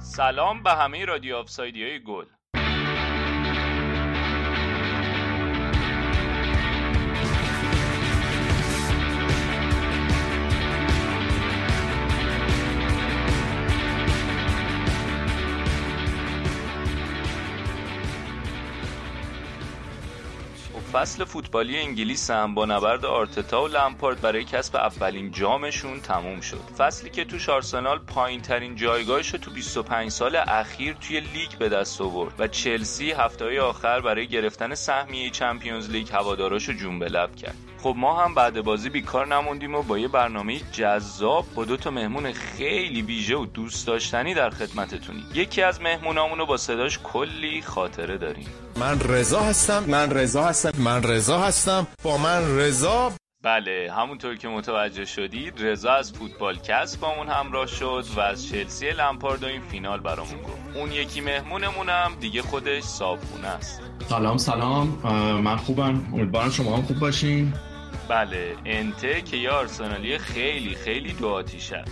سلام به همه رادیو آفسایدی های گل. فصل فوتبالی انگلیس هم با نبرد آرتتا و لمپارد برای کسب اولین جامشون تموم شد. فصلی که توش آرسنال پایین ترین جایگاهش تو 25 سال اخیر توی لیگ به دست آورد و چلسی هفته آخر برای گرفتن سهمیه Champions League هواداراشو جون به لب کرد. خب ما هم بعد بازی بیکار نموندیم و با یه برنامه جذاب با دو تا مهمون خیلی ویژه و دوست داشتنی در خدمتتونیم. یکی از مهمونامونو با صداش کلی خاطره داریم. من رضا هستم. من رضا هستم. من رضا هستم. با من رضا بله همونطور که متوجه شدید رضا از فوتبال کس با همون همراه شد و از چلسی لمپارد و این فینال برامون گفت. اون یکی مهمونمونم دیگه خودش صابخونه است. سلام سلام. من خوبم. امیدوارم شما هم خوب باشین. بله انته که یه آرسنالی خیلی خیلی دو آتیشه.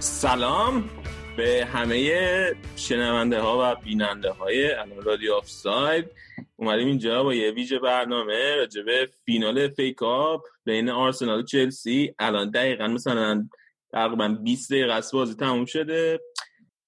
سلام. به همه شنونده ها و بیننده های رادیو آف ساید اومدیم اینجا با یه ویژه برنامه راجع به فینال FA Cup بین آرسنال و چلسی. الان دقیقا مثلا تقریبا 20 دقیقه است بازی تموم شده.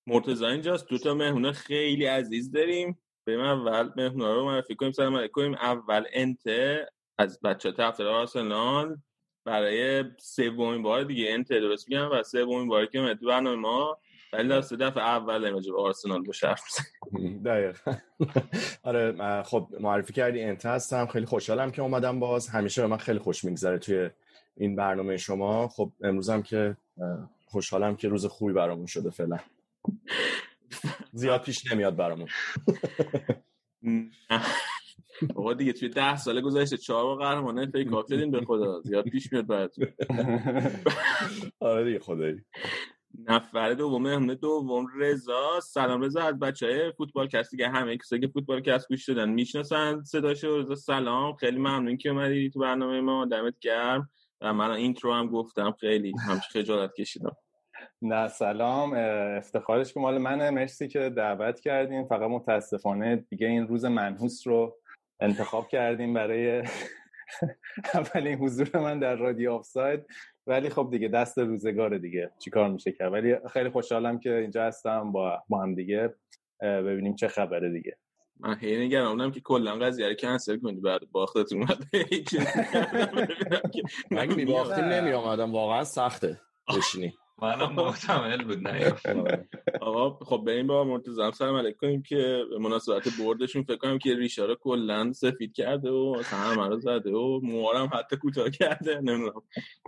مرتضی اینجاست. دو تا مهمون خیلی عزیز داریم. بریم اول. مهمونا رو معرفی کنیم. سلام علیکم. اول انته از بچه طرفدار آرسنال. برای سومین بار دیگه انت درست میگم؟ و سومین باری که اومد ما. ولی دست دفعه اول راجع به آرسنال با حرف دقیقا. آره خب معرفی کردی انت هستم. خیلی خوشحالم که اومدم باز. همیشه به من خیلی خوش میگذره توی این برنامه شما. خب امروزم که خوشحالم که روز خوبی برامون شده فعلا. زیاد پیش نمیاد برامون. آقا دیگه توی ده سال گذشته چهار بار قهرمان FA Cup شدین به خدا. زیاد پیش میاد براتون. آره دیگه خدایی. نفر دوم مهمون دوم رضا. سلام رضا از بچه فوتبال کست دیگه. همه کسایی که فوتبال کست گوش دادن می‌شناسن. صداشو رضا سلام. خیلی ممنون که اومدی تو برنامه ما. دمت گرم. و من intro رو هم گفتم. خیلی همش خجالت کشیدم. نه سلام. افتخارش که مال منه. مرسی که دعوت کردین. فقط متاسفانه دیگه این روز منحوس رو انتخاب کردیم برای اولین حضور من در رادیو آفساید. ولی خب دیگه دست روزگار دیگه. چیکار میشه کرد ولی خیلی خوشحالم که اینجا هستم با با هم دیگه ببینیم چه خبره دیگه. من هی نگرانم که کلا قضیه رو کنسل کنی بعد باختتون اومد. مگه میباختیم نمی آمدم واقعا سخته. بشینی. منم محتمل بود نه آقا خب بریم با مرتضی سلام علیکم کنیم که مناسبت بردشون فکر کنم که ریشا رو کلا سفید کرده و مثلا همه رو زده و موارم حتی کوتاه کرده. نمی‌دونم.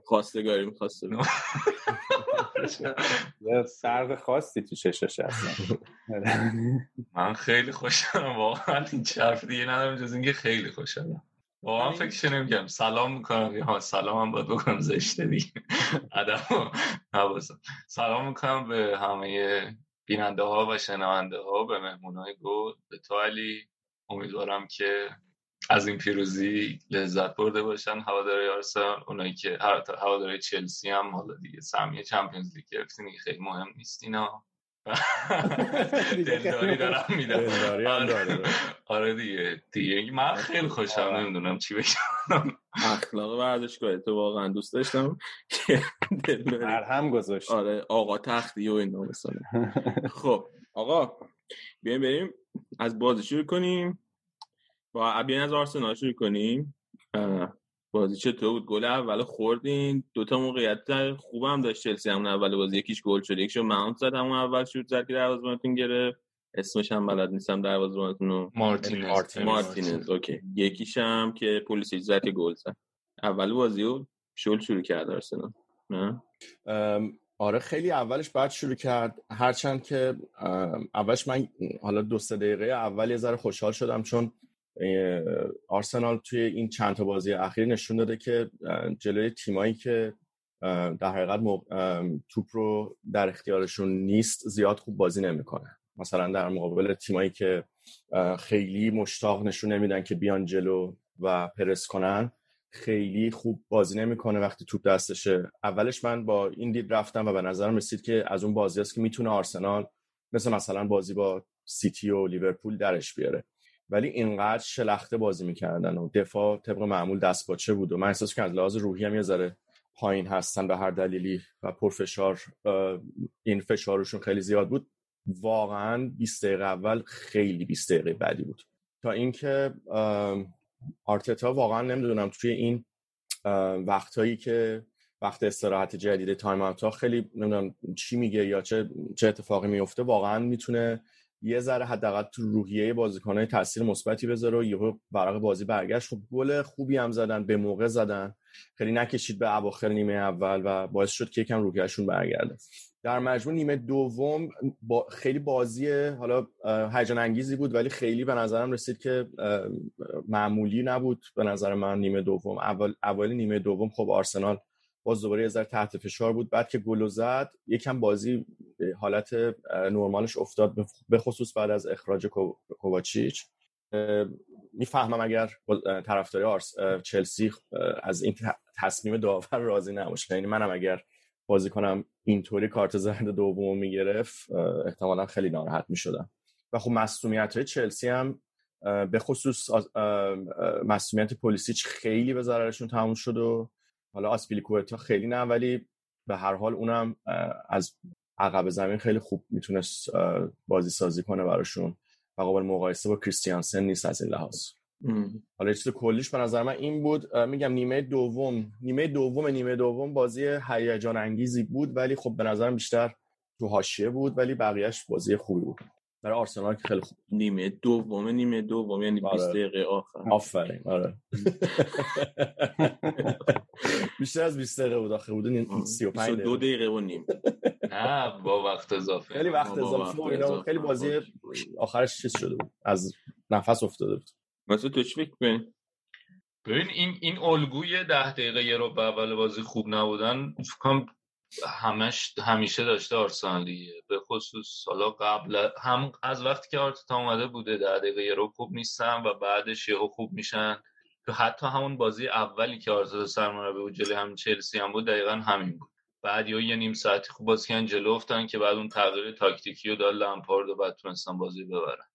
خواستگاری می‌خواسته سرد خاصی تو چشش هستن من خیلی خوشحالم واقعا این چرف دیگه ندارم جز اینکه خیلی خوشحالم واقعا فکر نمی‌کنم سلام می‌کنم. یا سلام هم باید بکنم زشته دیگه. ادم نبازم سلام می‌کنم به همه بیننده ها و شنونده ها به مهمون های گل به تو علی. امیدوارم که از این پیروزی لذت برده باشن هواداری آرسنال اونایی که هواداری چلسی هم حالا دیگه سهمیه چمپیونز لیگ گرفتین خیلی مهم نیست اینا. دلداری دارم میدم. آره. آره دیگه. دیگه من خیلی خوشم نمی‌دونم چی بگم. اخلاق ورزشگاه تو واقعا دوست داشتم. مرهم گذاشت. آره آقا تختی و اینا مثلا. خب آقا بیایم بریم. از بازی شروع کنیم. با بیاین از آرسنال شروع کنیم. بازی چطور بود؟ گل اول خوردین دوتا موقعیت خوبم داشت چلسی همون اول بازی یکیش گل شد یکیشو ماونت زد همون اول شوت زد که دروازه‌بانتون گرفت. اسمش هم بلد نیستم دروازه‌بانتون رو مارتینز. مارتینز, مارتینز. اوکی. یکیش هم که پلیسیچ زد که گل زد. اول بازی رو شل شروع کرد آرسنال نه؟ آره خیلی اولش بعد شروع کرد. هرچند که اولش من حالا دو سه دقیقه اول یه ذره خوشحال شدم چون آرسنال توی این چند تا بازی اخیر نشون داده که جلوی تیمایی که در حقیقت توپ رو در اختیارشون نیست زیاد خوب بازی نمی‌کنه مثلا در مقابل تیمایی که خیلی مشتاق نشون نمیدن که بیان جلو و پرس کنن خیلی خوب بازی نمی‌کنه وقتی توپ دستشه. اولش من با این دید رفتم و به نظرم رسید که از اون بازی است که می‌تونه آرسنال مثل مثلا بازی با سیتی و لیورپول درش بیاره. ولی اینقدر شلخته بازی می‌کردن و دفاع طبق معمول دست باچه بود و من احساس که از لحاظ روحی هم یه ذره پایین هستن به هر دلیلی و پرفشار این فشارشون خیلی زیاد بود. واقعا 20 دقیقه اول خیلی 20 دقیقه بعدی بود. تا اینکه آرتتا واقعا نمی‌دونم توی این وقتهایی که وقت استراحت جدید تایم ها خیلی نمی‌دونم چی میگه یا چه چه اتفاقی میفته واقعا می‌تونه یه ذره حداقل تو روحیه بازیکنای تاثیر مثبتی بذاره و یهو ورق بازی برگشت. خب گل خوبی هم زدن به موقع زدن. خیلی نکشید به اواخر نیمه اول و باعث شد که یکم روحیهشون برگرده. در مجموع نیمه دوم با خیلی بازی حالا هیجان انگیزی بود ولی خیلی به نظرم رسید که معمولی نبود به نظر من نیمه دوم. اول اول نیمه دوم خب آرسنال باز دوباره یه تحت فشار بود. بعد که گل زد یکم بازی حالت نرمالش افتاد به خصوص بعد از اخراج کوواچیچ. می‌فهمم اگر طرفدار آرس چلسی از این تصمیم داور راضی نباشه. یعنی منم اگر بازی کنم اینطوری کارت زرد دوم می‌گرفت احتمالا خیلی ناراحت می‌شدم. و خب مسئولیت های چلسی هم به خصوص مسئولیت پلیسیچ خیلی به ضررشون تموم شد و حالا آسپیلیکوتا خیلی نه ولی به هر حال اونم از عقب زمین خیلی خوب می‌تونست بازی سازی کنه براشون. و قابل مقایسه با کریستیانسن نیست از این لحاظ. حالا چیز کلیش به نظر من این بود میگم نیمه دوم نیمه دوم نیمه دوم بازی هیجان انگیزی بود ولی خب به نظرم بیشتر تو حاشیه بود ولی بقیهش بازی خوبی بود. برای آرسنال که خیلی خوب نیمه دوم نیمه دوم یعنی 20 آره. دقیقه آخر. آفرین آره. بیشتر از 20 دقیقه بود آخر بود. 35 دقیقه دو دقیقه. و نیم. نه با وقت اضافه. خیلی وقت اضافه خیلی بازی آخرش چیز شده بود. از نفس افتاده بود. مثلا تو چی فکر ببین این این الگوی ده دقیقه یه رو به اول بازی خوب نبودن فکرم همش همیشه داشته آرسنال به خصوص حالا قبل هم از وقتی که آرتتا اومده بوده ده دقیقه رو خوب نیستن و بعدش یهو خوب میشن. تو حتی همون بازی اولی که آرتتا سرمربی بود جلوی هم چلسی هم بود دقیقا همین بود. بعد یه نیم ساعتی خوب بازی کردن جلو افتن که بعد اون تغییر تاکتیکی و داد لمپارد و بعد تونستن بازی ببرن.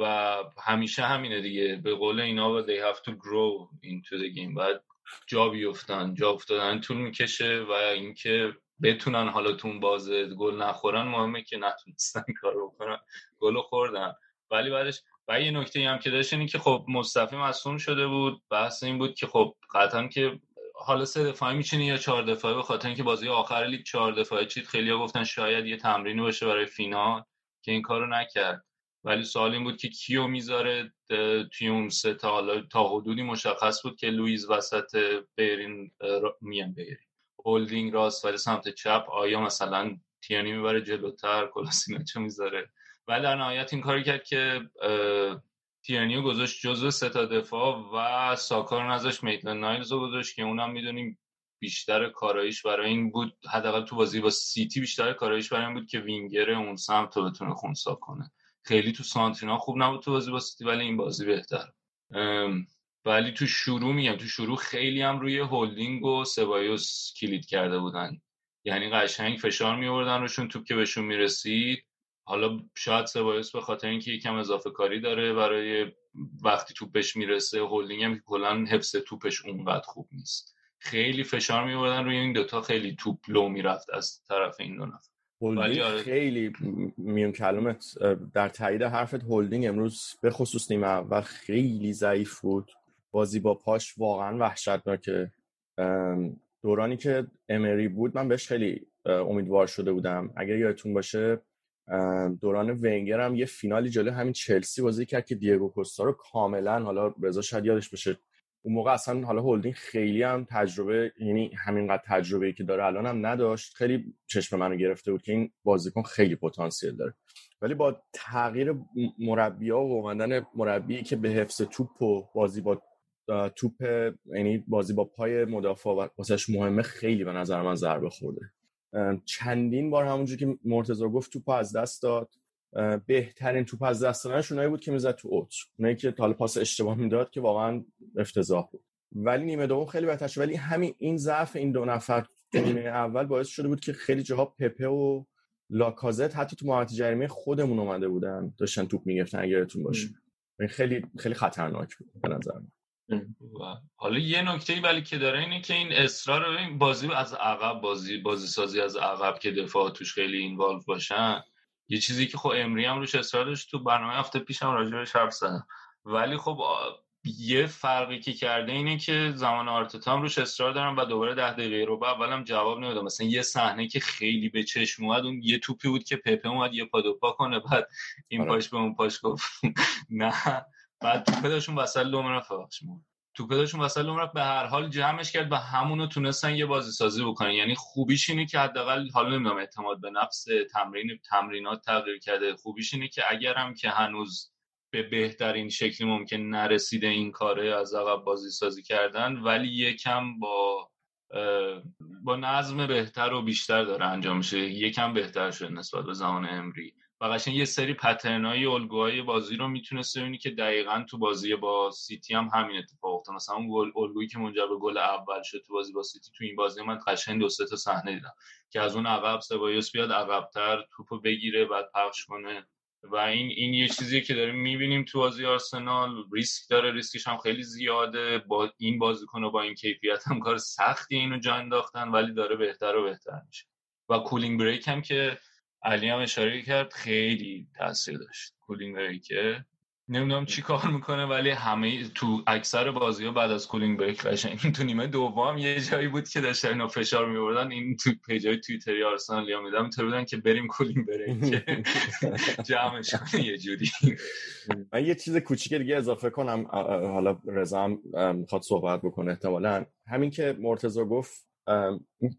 و همیشه همینه دیگه. به قول اینا they have to grow into the game. بعد جا بیفتن جا افتادن طول می‌کشه و اینکه بتونن حالا تو اون بازه گل نخورن مهمه که نتونستن کار بکنن. گل خوردن. ولی بعدش و یه نکته هم که داشت که خب مصطفی مصوم شده بود. بحث این بود که خب قطعا که حالا سه دفاعی میچینی یا چهار دفاعی به خاطر اینکه بازی آخر لیگ چهار دفاعی چید. خیلی ها گفتن شاید یه تمرینی باشه برای فینال که این کارو نکرد. ولی سوال این بود که کیو می‌ذاره توی اون سه تا حالا تا حدودی مشخص بود که لویز وسط بیرین میان بیرین. هولدینگ راست ولی سمت چپ آیا مثلا تیانی می‌بره جلوتر کلاسیناچو می‌ذاره؟ ولی در نهایت این کاری کرد که تیرنیو گذاشت جزو سه تا دفاع و ساکا رو نذاشت میتلن نایلز رو گذاشت که اونم می‌دونیم بیشتر کارایش برای این بود. حداقل تو بازی با سیتی بیشتر کارایش برای این بود که وینگر اون سمت رو بتونه خونسا کنه. خیلی تو سانتر اینا خوب نبود تو بازی با سیتی ولی این بازی بهتر. ولی تو شروع میگم تو شروع خیلی هم روی هولدینگ و سبایوس کلید کرده بودن. یعنی قشنگ فشار می آوردن روشون توپ که بهشون می‌رسید. حالا شاید سبایوس به خاطر اینکه یکم اضافه کاری داره برای وقتی توپش می‌رسه هولدینگ هم کلا حفظ توپش اونقدر خوب نیست. خیلی فشار می آوردن روی این دوتا خیلی توپ لو می‌رفت از طرف این دو نفر. هولدینگ آره. خیلی میون کلمت در تایید حرفت هولدینگ امروز به خصوص نیمه اول خیلی ضعیف بود. بازی با پاش واقعا وحشتناکه. دورانی که امری بود من بهش خیلی امیدوار شده بودم. اگر یادتون باشه دوران ونگر هم یه فینالی جلوی همین چلسی بازی کرد که دیگو کوستا رو کاملا حالا رضا شاید یادش بشه اون موقع اصلا حالا هولدینگ خیلی هم تجربه یعنی همینقدر تجربه ای که داره الان هم نداشت. خیلی چشم منو گرفته بود که این بازیکن خیلی پتانسیل داره. ولی با تغییر مربی ها و اومدن مربی که به حفظ توپ و بازی با توپ یعنی بازی با پای مدافع واسش مهمه خیلی به نظر من ضربه خورده. چندین بار همونجور که مرتضی گفت توپ از دست داد. بهترین توپ از دست دادنش اونایی بود که می‌زد تو اوت اونایی که تال پاس اشتباه می‌داد که واقعا افتضاح بود. ولی نیمه دوم خیلی بهتر شد. ولی همین این ضعف این دو نفر نیمه اول باعث شده بود که خیلی جاها پپه و لاکازت حتی تو محوطه جریمه خودمون اومده بودن داشتن توپ می‌گرفتن اگرتون باشه. خیلی خیلی خطرناک بود به نظر من حالا یه نکته ولی که داره اینه که این اصرار این بازی از عقب بازی بازی سازی از عقب که دفاع توش خیلی اینوالو باشن یه چیزی که خب امری هم روش اصرار داشت تو برنامه هفته پیشم راجع حرف زدم. ولی خب یه فرقی که کرده اینه که زمان آرتتا هم روش اصرار دارم و دوباره ده دقیقه رو اولم جواب نمیدم. مثلا یه صحنه که خیلی به چشم اومد اون یه توپی بود که پپه اومد یه پادوپا کنه بعد این آره. پاش به اون پاش گفت. نه. بعد توپه داشون وسط لوم رفت توپه داشون وسط لوم رفت به هر حال جمعش کرد و همونو تونستن یه بازی سازی بکنن. یعنی خوبیش اینه که حداقل حالا نمی‌دونم اعتماد به نفس تمرین تمرینات تغییر کرده. خوبیش اینه که اگرم که هنوز به بهترین شکل ممکن نرسیده این کاره از عقب بازی سازی کردن ولی یکم با با نظم بهتر و بیشتر داره انجام میشه. یکم بهتر شده نسبت به زمان امری. و قشنگ یه سری pattern های الگوهای بازی رو می‌تونست ببینی که دقیقا تو بازی با سیتی هم همین اتفاق افتاد. مثلا اون گل الگویی که منجر به گل اول شد تو بازی با سیتی تو این بازی من قشنگ دو سه تا صحنه دیدم که از اون عقب سبایوس بیاد عقبتر توپو بگیره بعد پخش کنه. و این این یه چیزی که داریم می‌بینیم تو بازی آرسنال. ریسک داره ریسکش هم خیلی زیاده. با این بازیکن و با این کیفیت هم کار سختی اینو جا انداختن ولی داره بهتر و بهتر میشه. و cooling break هم که علی هم اشاره کرد خیلی تاثیر داشت. cooling break ه نمی‌دونم چی کار می‌کنه ولی همه تو اکثر بازی ها بعد از cooling break این تو نیمه دوم یه جایی بود که داشتن اینا فشار میوردن این تو پیجای توییتری آرسنال آدم تو بودن که بریم cooling break جمعش کنه یه جوری. من یه چیز کوچیک دیگه اضافه کنم. حالا رضا هم می‌خواد صحبت بکنه احتمالا. همین که مرتضی گفت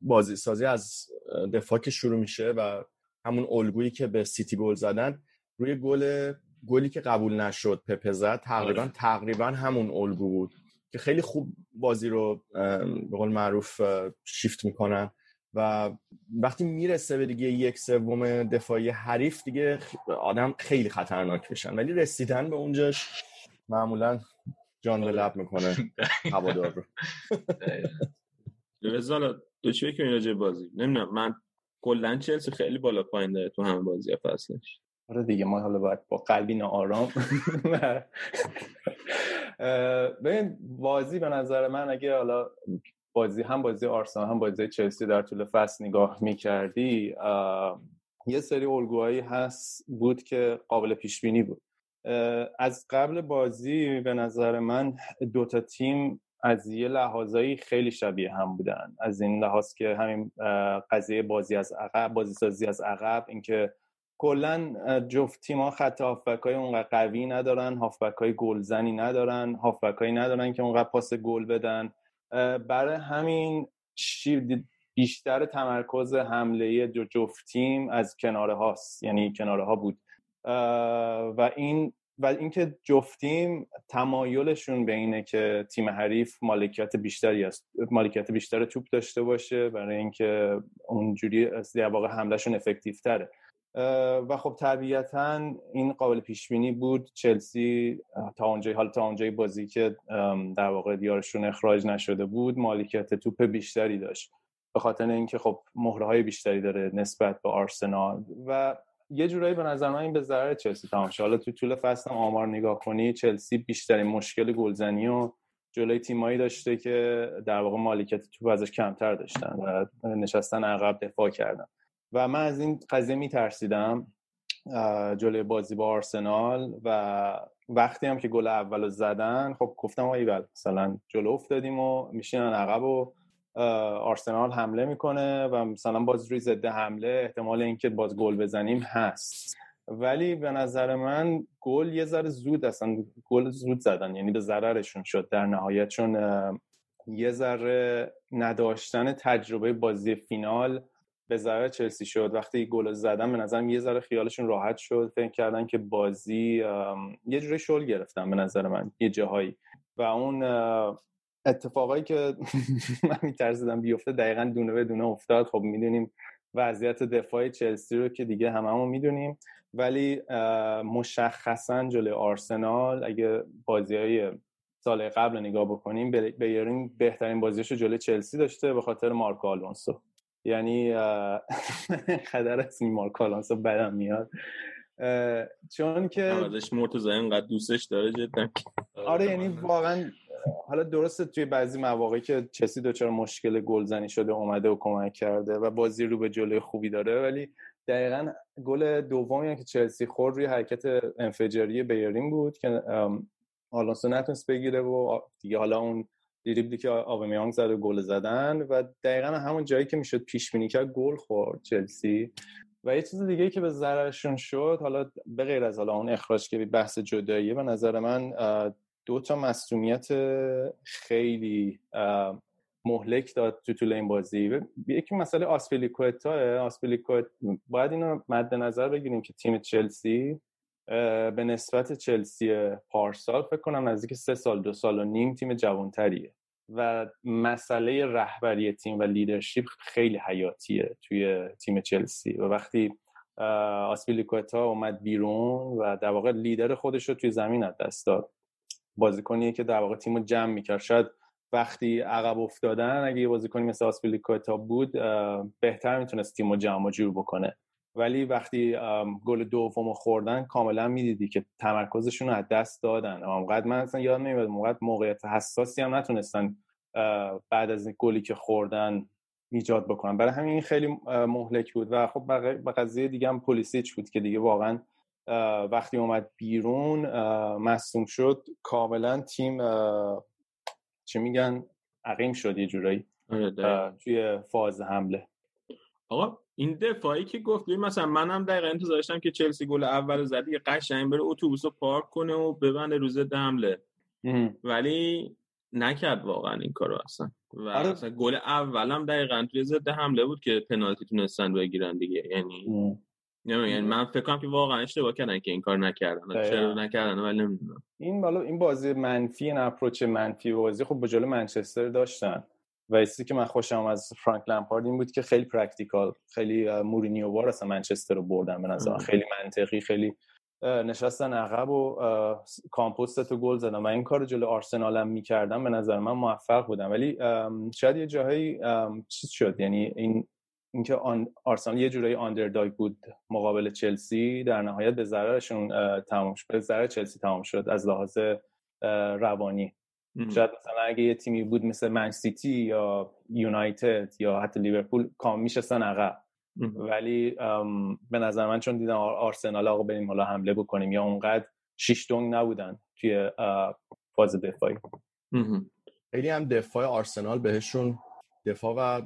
بازی سازی از دفاع که شروع میشه و همون الگویی که به سیتی گل زدن روی گل گلی که قبول نشد پپه زد تقریبا آره. تقریبا همون الگو بود که خیلی خوب بازی رو به قول معروف شیفت می‌کنن و وقتی می‌رسه به دیگه یک سوم دفاعی حریف دیگه آدم خیلی خطرناک میشن ولی رسیدن به اونجاش معمولا جان به لب می‌کنه. هوادار رو. رضا دو چی که بازی. نمی‌دونم من کلا چلسی خیلی بالا پایین داره تو همه بازی فصلش. آره دیگه ما حالا باید با قلبی آرام ببین بازی به نظر من اگه حالا بازی هم بازی آرسنال هم بازی چلسی در طول فصل نگاه می‌کردی یه سری الگوهایی هست بود که قابل پیش بینی بود از قبل بازی به نظر من دوتا تیم از یه لحاظایی خیلی شبیه هم بودن. از این لحاظ که همین قضیه بازی از عقب بازی سازی از عقب اینکه کلا جفت تیما خط هافبک های اونقدر قوی ندارن هافبک های گلزنی ندارن هافبک هایی ندارن که اونقدر پاس گل بدن. برای همین بیشتر تمرکز حمله جفت تیم از کناره هاست یعنی کناره ها بود و این و اینکه جفتیم تمایلشون به اینه که تیم حریف مالکیت بیشتری است مالکیت بیشتر توپ داشته باشه برای اینکه اونجوری در واقع حملهشون افکتیو تره. و خب طبیعتا این قابل پیش بینی بود. چلسی تا اونجای حال تا اونجای بازی که در واقع دیارشون اخراج نشده بود مالکیت توپ بیشتری داشت. به خاطر اینکه خب مهره های بیشتری داره نسبت به آرسنال و یه جورایی به نظر من این به ضرر چلسی. تمام شد. حالا تو طول فصل آمار نگاه کنی چلسی بیشترین مشکل گلزنی و جلوی تیمایی داشته که در واقع مالکیت توپ ازش کمتر داشتن و نشستن عقب دفاع کردن. و من از این قضیه میترسیدم جلوی بازی با آرسنال و وقتی هم که گل اول زدن خب گفتم ایول مثلا جلو افتادیم و میشینن عقب و آرسنال حمله می‌کنه و مثلا باز روی ضد حمله احتمال اینکه باز گل بزنیم هست. ولی به نظر من گل یه ذره زود اصلا گل زود زدن یعنی به ضررشون شد در نهایت چون یه ذره نداشتن تجربه بازی فینال به ضرر چلسی شد. وقتی گل زدن به نظرم یه ذره خیالشون راحت شد فکر کردن که بازی یه جوری شل گرفتن به نظر من یه جاهایی. و اون اتفاقایی که من میترسیدم بیفته دقیقا دونه به دونه افتاد. خب می‌دونیم وضعیت دفاع چلسی رو که دیگه هممون می‌دونیم. ولی مشخصا جلوی آرسنال اگه بازی های سال قبل نگاه بکنیم بیارین بهترین بازیش رو جلوی چلسی داشته به خاطر مارکو آلونسو. یعنی خدر از این مارکو آلونسو بدم میاد. چون که ازش مرتضی اینقدر دوستش داره جدا. آره یعنی واقعا حالا درسته توی بعضی مواقعی که چلسی دچار مشکل گلزنی شده اومده و کمک کرده و بازی رو به جلوی خوبی داره ولی دقیقا گل دومی که چلسی خورد روی حرکت انفجاری بیرین بود که آلونسو نتونست بگیره و دیگه حالا اون دریبلی که آبمیانگ زد و گل زدن و دقیقا همون جایی که می‌شد پیش بینی کرد گل خورد چلسی. و یه چیز دیگه که به ضررشون شد حالا به غیر از حالا اون اخراج که بحث جداییه به نظر من دو تا مصومیت خیلی مهلک داد تو طول این بازی. یکی مسئله آسپیلیکوئتا آسپیلیکوئتا باید اینو مد نظر بگیریم که تیم چلسی به نسبت چلسی پارسال فکر کنم نزدیک سه سال دو سال و نیم تیم جوانتریه. و مسئله رهبری تیم و leadership خیلی حیاتیه توی تیم چلسی. و وقتی آسپیلیکوئتا اومد بیرون و در واقع لیدر خودش رو توی زمین از دست داد. بازیکنیه که در واقع تیم رو جمع می‌کرد. شاید وقتی عقب افتادن اگه یه بازیکنی مثل آسپیلیکوتا بود بهتر می‌تونست تیم رو جمع و جور بکنه. ولی وقتی گل دوم خوردن کاملا می‌دیدی که تمرکزشون رو از دست دادن. اونقدر من اصلا یاد نمیاد اونقدر موقعیت حساسی هم نتونستن بعد از این گلی که خوردن ایجاد بکنن. برای همین خیلی مهلک بود. و خب به قضیه دیگه هم پلیسیچ بود که دیگه واقعا وقتی اومد بیرون مصوم شد. کاملا تیم چی میگن؟ عقیم شد یه جورایی. آره، توی فاز حمله. آقا این دفاعی که گفت مثلا منم دقیقا انتظار داشتم که چلسی گل اول زد یه قشنگ بره اتوبوس رو پارک کنه و ببنده روز دمله ولی نکرد واقعا این کارو اصلا. و آره. اصلا گل اولم دقیقا توی ضد حمله بود که پنالتی تونستن بگیرن دیگه. یعنی یعنی من فکر کنم که واقعا اشتباه کردن که این کار نکردن چرا نکردن ولی نمی‌دونم. این بالا این بازی منفی این اپروچ منفی بازی خب جلو منچستر داشتن و چیزی که من خوشم از فرانک لمپارد این بود که خیلی پرکتیکال خیلی مورینیو وار اصلا منچستر رو بردن به نظر خیلی منطقی خیلی نشستن عقب و کامپوست تو گل زدن و این کار جلو آرسنال هم می‌کردم به نظر من موفق بودم ولی شاید یه جاهایی چیز شد یعنی این اینکه آن آرسنال یه جورایی آندرداگ بود مقابل چلسی در نهایت به ضررشون تمام شد به ضرر چلسی تمام شد از لحاظ روانی. شاید مثلا اگه یه تیمی بود مثل من سیتی یا یونایتد یا حتی لیورپول کام میشستن عقب. ولی به نظر من چون دیدم آرسنال آقا بریم حالا حمله بکنیم یا اونقدر شیش دونگ نبودن توی فاز دفاعی. خیلی هم دفاع آرسنال بهشون دفاع و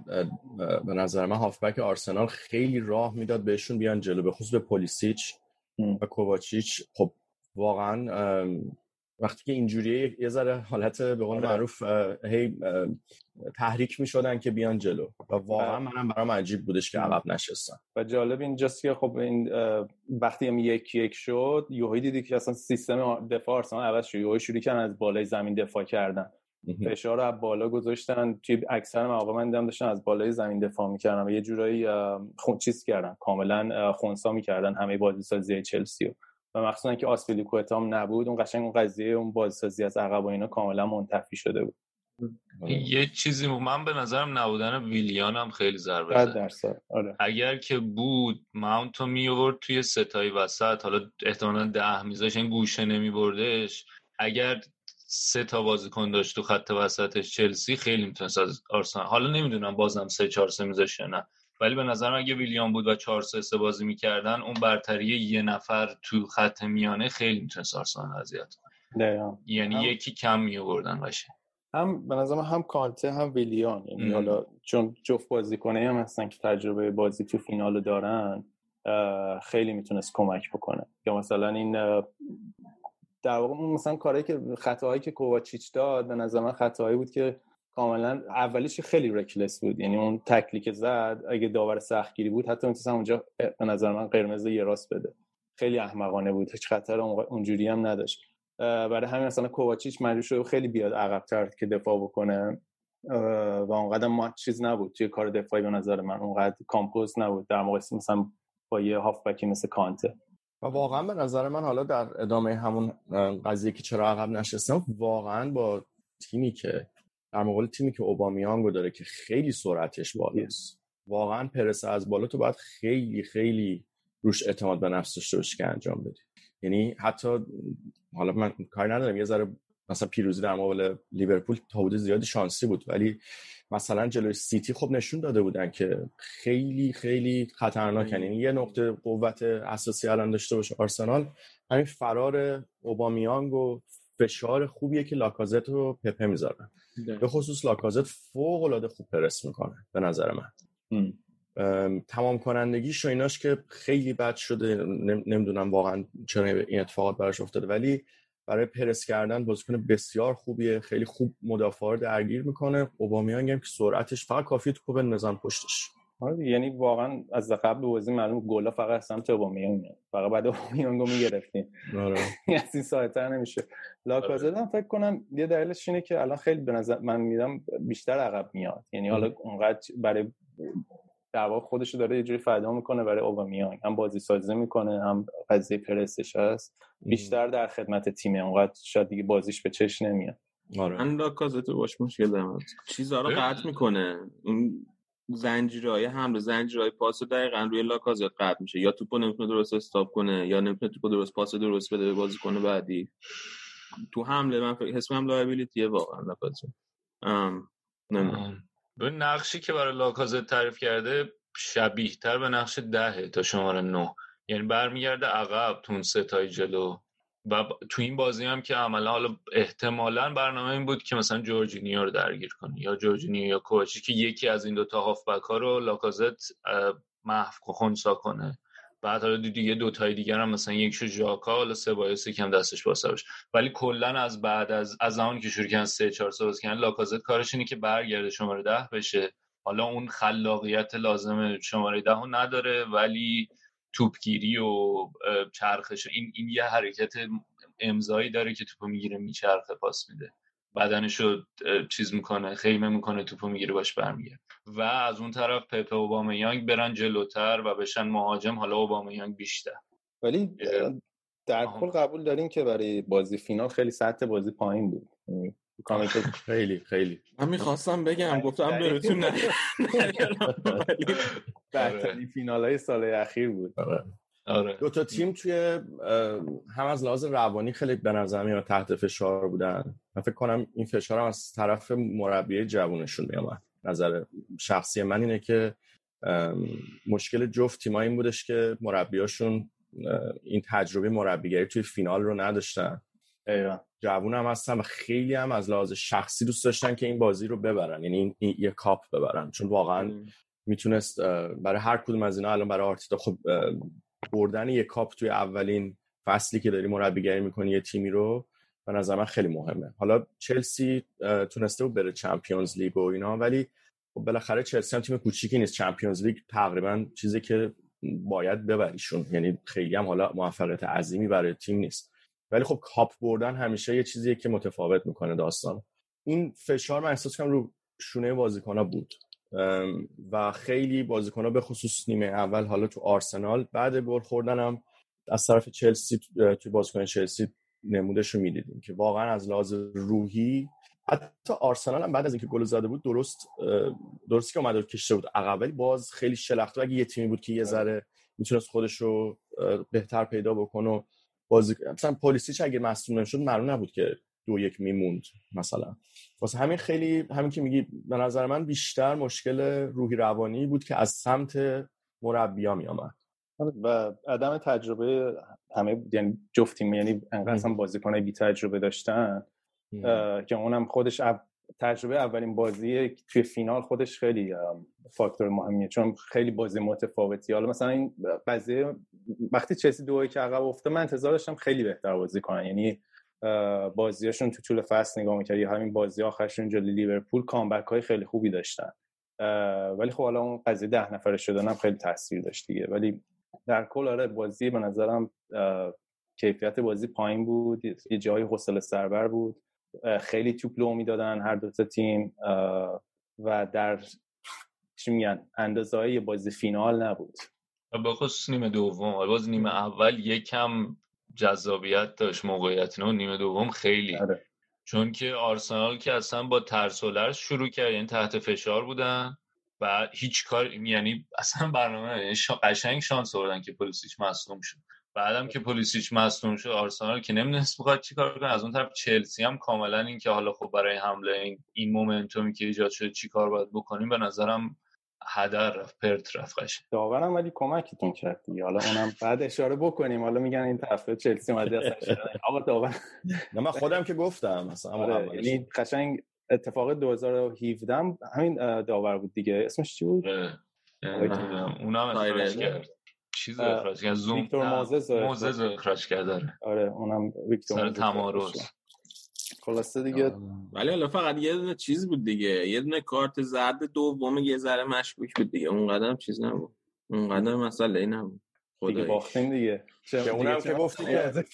به نظر من هافبک آرسنال خیلی راه می‌داد بهشون بیان جلو به خصوص به پولیسیچ و کوواچیچ. خب واقعا وقتی که اینجوری یه ذره حالت به قول آره. معروف هی تحریک می شدن که بیان جلو و واقعا بله. منم برام عجیب بودش که عقب نشستن. و جالب اینجاست که خب این وقتی هم یک یک شد یوهی دیدی که اصلا سیستم دفاع آرسنال عوض شد. یوهی شروع کردن از بالای زمین دفاع کردن. فشار رو بالا گذاشتن. توی اکثر مواقع من دیدم داشتن از بالای زمین دفاع می‌کردن و یه جورایی خون چیز کردن. کاملا خونسا می‌کردن همه بازی سازی چلسی و مخصوصا که آسپیلیکوتا هم نبود اون قشنگ اون قضیه اون بازسازی از عقب و اینا کاملا منتفی شده بود. یه چیزی من به نظرم نبودن ویلیان هم خیلی ضربه زد. آره. اگر که بود ماونتو می آورد توی ستای وسط. حالا احتمالا ده میذاش این گوشه نمی بردش اگر سه تا بازیکن داشت تو خط وسطش. چلسی خیلی می‌تونست از آرسنال حالا نمی‌دونم بازم سه چهار سه میذاش یا نه. ولی به نظرم اگه ویلیام بود و 4 3 3 بازی می‌کردن اون برتری یه نفر تو خط میانه خیلی می‌تونست آرسنال اذیت کنه. یعنی هم... یکی کم میوردن باشه هم به نظرم هم کانته هم ویلیان. یعنی حالا چون جفت بازیکنه هم هستن که تجربه بازی تو فینالو دارن خیلی می‌تونست کمک بکنه. یا مثلا این در واقع مثلا کاری که خطاهایی که کوواچیچ داد به نظر من خطاهایی بود که کاملا اولیش خیلی رکلس بود. یعنی اون تکلی که زد اگه داور سختگیری بود حتی می‌تونستم اونجا به نظر من قرمز یه راست بده. خیلی احمقانه بود. هیچ خطر اونجوری هم نداشت. برای همین مثلا کوواچیچ مجبور شده خیلی بیاد عقبتر که دفاع بکنه. و اونقدر ما چیز نبود. توی کار دفاعی به نظر من اونقدر کامپوز نبود. در مقایسه مثلا با یه هافبکی مثل کانته. و واقعا به نظر من حالا در ادامه همون قضیه که چرا عقب نشستم واقعا با تیمی که در مقابل تیمی که اوبامیانگو داره که خیلی سرعتش بالاست. واقعا پرس از بالا تو باید خیلی خیلی روش اعتماد به نفس داشته باشی که انجام بدی. یعنی حتی حالا من کاری ندارم یه ذره مثلا پیروزی در مقابل لیورپول تا حدود زیادی شانسی بود. ولی مثلا جلوی سیتی خب نشون داده بودن که خیلی خیلی خطرناک یعنی یه نقطه قوت اساسی الان داشته باشه آرسنال. همین فرار اوبامیانگ و فشار خوبیه که لاکازت رو پپه می‌ذارن به خصوص لاکازت فوق العاده خوب پرس می‌کنه به نظر من. تمام کنندگیش و ایناش که خیلی بد شده. نمی‌دونم واقعا چرا این اتفاقات براش افتاده. ولی برای پرس کردن بازیکن بسیار خوبیه خیلی خوب مدافع رو درگیر می‌کنه. اوبامیانگ هم که سرعتش فقط کافیه تو نظام پشتش. آره یعنی واقعا از قبل بازی معلوم گلا فقط از سمت اوبامیانگ میاد فقط بعد اوبامیانگ رو می‌گرفتیم. آره. از این ساعتر نمیشه. لاکازت هم فکر کنم یه دلیلش اینه که الان خیلی به نظر من میدم بیشتر عقب میاد. یعنی حالا اونقدر برای در واقع خودش داره یه جوری فدا می‌کنه برای اوبامیانگ. هم بازی سازی می‌کنه هم قضیه پرسش هست. بیشتر در خدمت تیمه اونقدر شاید دیگه بازیش به چش نمیاد. آره. من لاکازت باش مشکل دارم. چیزا رو قطع می‌کنه. اون زنجیرهای حمله زنجیرهای پاس دقیقا روی لاکازت قطع میشه. یا توپو نمی‌تونه درست استاپ کنه یا نمی‌تونه توپو درست پاس درست بده به بازیکن بعدی. تو حمله من فکر حس کنم لایبیلیتیه واقعا لاکازت. به نقشی که برای لاکازت تعریف کرده شبیه تر به نقش دهه تا شماره نه. یعنی برمیگرده عقب تو اون ستای جلو. و تو این بازی هم که عملا حالا احتمالا برنامه این بود که مثلا جورجینیو رو درگیر کنه یا جورجینیو یا کوچی که یکی از این دوتا هافبک ها رو لاکازت محو خونسا کنه. بعد حالا دیگه دو تای دیگر هم مثلا یکشو ژاکا حالا سبایوس کم دستش واسه باشه ولی کلا از بعد از از زمانی که شروع کردن 3 4 سال کردن لاکازت کارش اینه که برگرده شماره ده بشه. حالا اون خلاقیت لازم شماره ده رو نداره ولی توپگیری و چرخش این این یه حرکت امضایی داره که توپو می‌گیره میچرخه پاس میده. بدنش رو چیز می‌کنه خیمه می‌کنه توپو می‌گیره باش برمیگرده. و از اون طرف پپ اوبامیانگ برن جلوتر و بشن مهاجم حالا اوبامیانگ بیشتر. ولی در کل قبول دارین که برای بازی فینال خیلی سطح بازی پایین بود. یعنی خیلی خیلی. من می‌خواستم بگم گفتم بهتون نه بهترین فینال های سال اخیر بود. آره. دو تا تیم توی هم از لحاظ روانی خیلی به نظر میاد تحت فشار بودن. من فکر کنم این فشار هم از طرف مربی جوونشون میامد نظر شخصی من اینه که مشکل جفت تیما این بودش که مربیاشون این تجربه مربیگری توی فینال رو نداشتن. جوون هم هستن و خیلی هم از لحاظ شخصی دوست داشتن که این بازی رو ببرن. یعنی این, یه کاپ ببرن. چون واقعا می‌تونست برای هر کدوم از اینا الان برای آرتیتا خب بردن یه کاپ توی اولین فصلی که داری مربیگری می‌کنی یه تیمی رو به نظر من خیلی مهمه. حالا چلسی تونسته بود بره Champions League و اینا ولی خب بالاخره چلسی هم تیم کوچیکی نیست. Champions League تقریبا چیزی که باید ببریشون. یعنی خیلی هم حالا موفقیت عظیمی برای تیم نیست. ولی خب کاپ بردن همیشه یه چیزیه که متفاوت می‌کنه داستان این فشار من احساس کنم رو شونه بازیکن‌ها بود. و خیلی بازیکن‌ها به خصوص نیمه اول حالا تو آرسنال بعد گل خوردنم از طرف چلسی تو بازیکن چلسی نمودش رو می‌دیدیم که واقعا از لحاظ روحی حتی آرسنال هم بعد از اینکه گل زده بود درست درست که اومده کشته بود عقب ولی باز خیلی شلخته اگه یه تیمی بود که یه ذره می‌تونست خودش رو بهتر پیدا بکنه و بازی مثلا پلیسیچ اگه مصدوم نشد معلوم نبود که دو یک میموند مثلا. واسه همین خیلی همین که میگی به نظر من بیشتر مشکل روحی روانی بود که از سمت مربیا می آمد و عدم تجربه همه یعنی جفت تیم یعنی انقدر بازیکنای بی تجربه داشتن که اونم خودش تجربه اولین بازی توی فینال خودش خیلی فاکتور مهمیه. چون خیلی بازی متفاوتی. حالا مثلا این قضیه وقتی چلسی دوی که عقب افته من انتظار داشتم خیلی بهتر بازی کنن. یعنی بازیاشون تو طول فصل نگاه می‌کرد یا همین بازی آخرشون جلوی لیورپول کامبک های خیلی خوبی داشتن. ولی خب حالا اون قضیه ده نفره شدن هم خیلی تاثیر داشت دیگه. ولی در کل آره بازی به نظرم کیفیت بازی پایین بود. یه جای حوصله سربر بود. خیلی توپ لو می‌دادن هر دو تا تیم. و در چی میگن اندازه های بازی فینال نبود. به خصوص نیمه دوم باز نیمه اول یکم جذابیت داشت موقعیت نه نیمه دوم خیلی آره. چون که آرسنال که اصلا با ترس و شروع کرد یعنی تحت فشار بودن و هیچ کار یعنی اصلا برنامه یعنی قشنگ شانس آوردن که پلیسیچ مصدوم شد بعدم که پلیسیچ مصدوم شد آرسنال که نمی‌دونست بخواد چیکار کنه از اون طرف چلسی هم کاملا این که حالا خب برای حمله این, این مومنتومی که ایجاد شده چیکار باید بکنیم به نظرم هدر رفت پرت رفت قشنگ. داورم ولی کمکتون کرد حالا اونم بعد اشاره بکنیم. حالا میگن این طرف چلسی اومده آقا داور. نه من خودم که گفتم مثلا آره یعنی قشنگ اتفاق 2017 همین داور بود دیگه. اسمش چی بود؟ اونم اخراج کرد. چیز اخراج کرد زوم ویکتور موزز موزز اخراج کرد آره, آره، اونم ویکتور سر تمارز. خلاصه دیگه ولی حالا فقط یه دونه چیز بود دیگه. یه دونه کارت زرد دوم یه ذره مشکوک بود دیگه. اون قدم چیز نبود. اون قدم مسئله نبود. دیگه باختیم دیگه. که اونم که گفتی که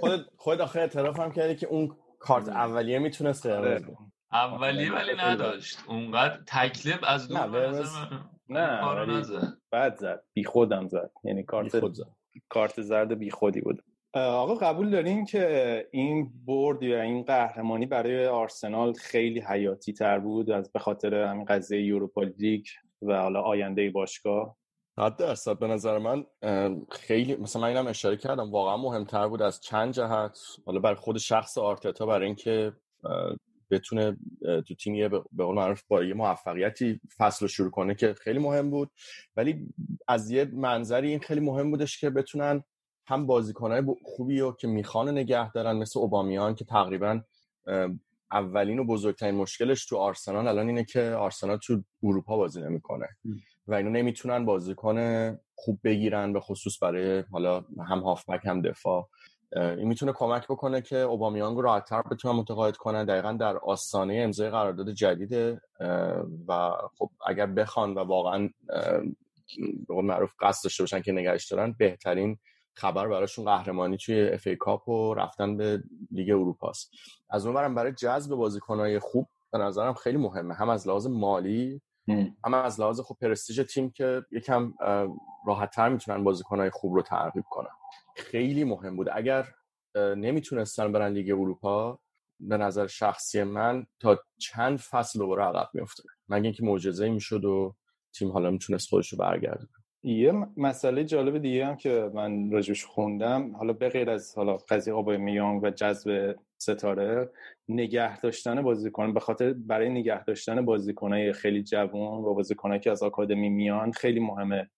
خود خود آخه اعتراف هم کردی که اون کارت اولیه می‌تونست قرمز اولیه ولی نداشت. اونقدر تکلیف از دور نه بعد زد. بی خودم زد. یعنی کارت کارت زرد بی خودی بود. آقا قبول دارین که این برد یا این قهرمانی برای آرسنال خیلی حیاتی تر بود از به خاطر همین قضیه یوروپا لیگ و حالا آینده باشگاه؟ حد درصد. به نظر من خیلی مثلا من اینم اشاره کردم واقعا مهمتر بود از چند جهت. حالا برای خود شخص آرتتا برای اینکه بتونه تو تیم به قول معروف با یه موفقیتی فصل رو شروع کنه که خیلی مهم بود. ولی از یه منظری این خیلی مهم بودش که بتونن هم بازیکنهای خوبی رو که می‌خوان نگه دارن مثل اوبامیان که تقریبا اولین و بزرگترین مشکلش تو آرسنال الان اینه که آرسنال تو اروپا بازی نمی‌کنه و اینو نمی‌تونن بازیکن خوب بگیرن به خصوص برای حالا هم هافبک هم دفاع. این می‌تونه کمک بکنه که اوبامیانگ رو راحتتر بتونن متقاعد کنن. دقیقا در آستانه امضای قرارداد جدیده و خب اگر بخوان و واقعا به قول معروف قصد داشته باشن که نگهش دارن بهترین خبر براشون قهرمانی توی FA Cup و رفتن به لیگ اروپاست از اونورم برای جذب بازیکنهای خوب به نظرم خیلی مهمه. هم از لحاظ مالی هم. از لحاظ خوب پرستیژ تیم که یکم راحتتر می‌تونن بازیکنهای خوب رو ترغیب کنن. خیلی مهم بود. اگر نمی‌تونستن برن لیگ اروپا به نظر شخصی من تا چند فصل دوباره عقب میفته مگه اینکه معجزه می‌شد و تیم حالا می‌تونست خودش رو برگرده یه مسئله جالب دیگه هم که من راجبش خوندم. حالا به غیر از حالا قضیه آبای میانگ و جذب ستاره نگه داشتن بازیکن به خاطر برای نگه داشتن بازیکنای خیلی جوان و بازیکنایی که از آکادمی میان خیلی مهمه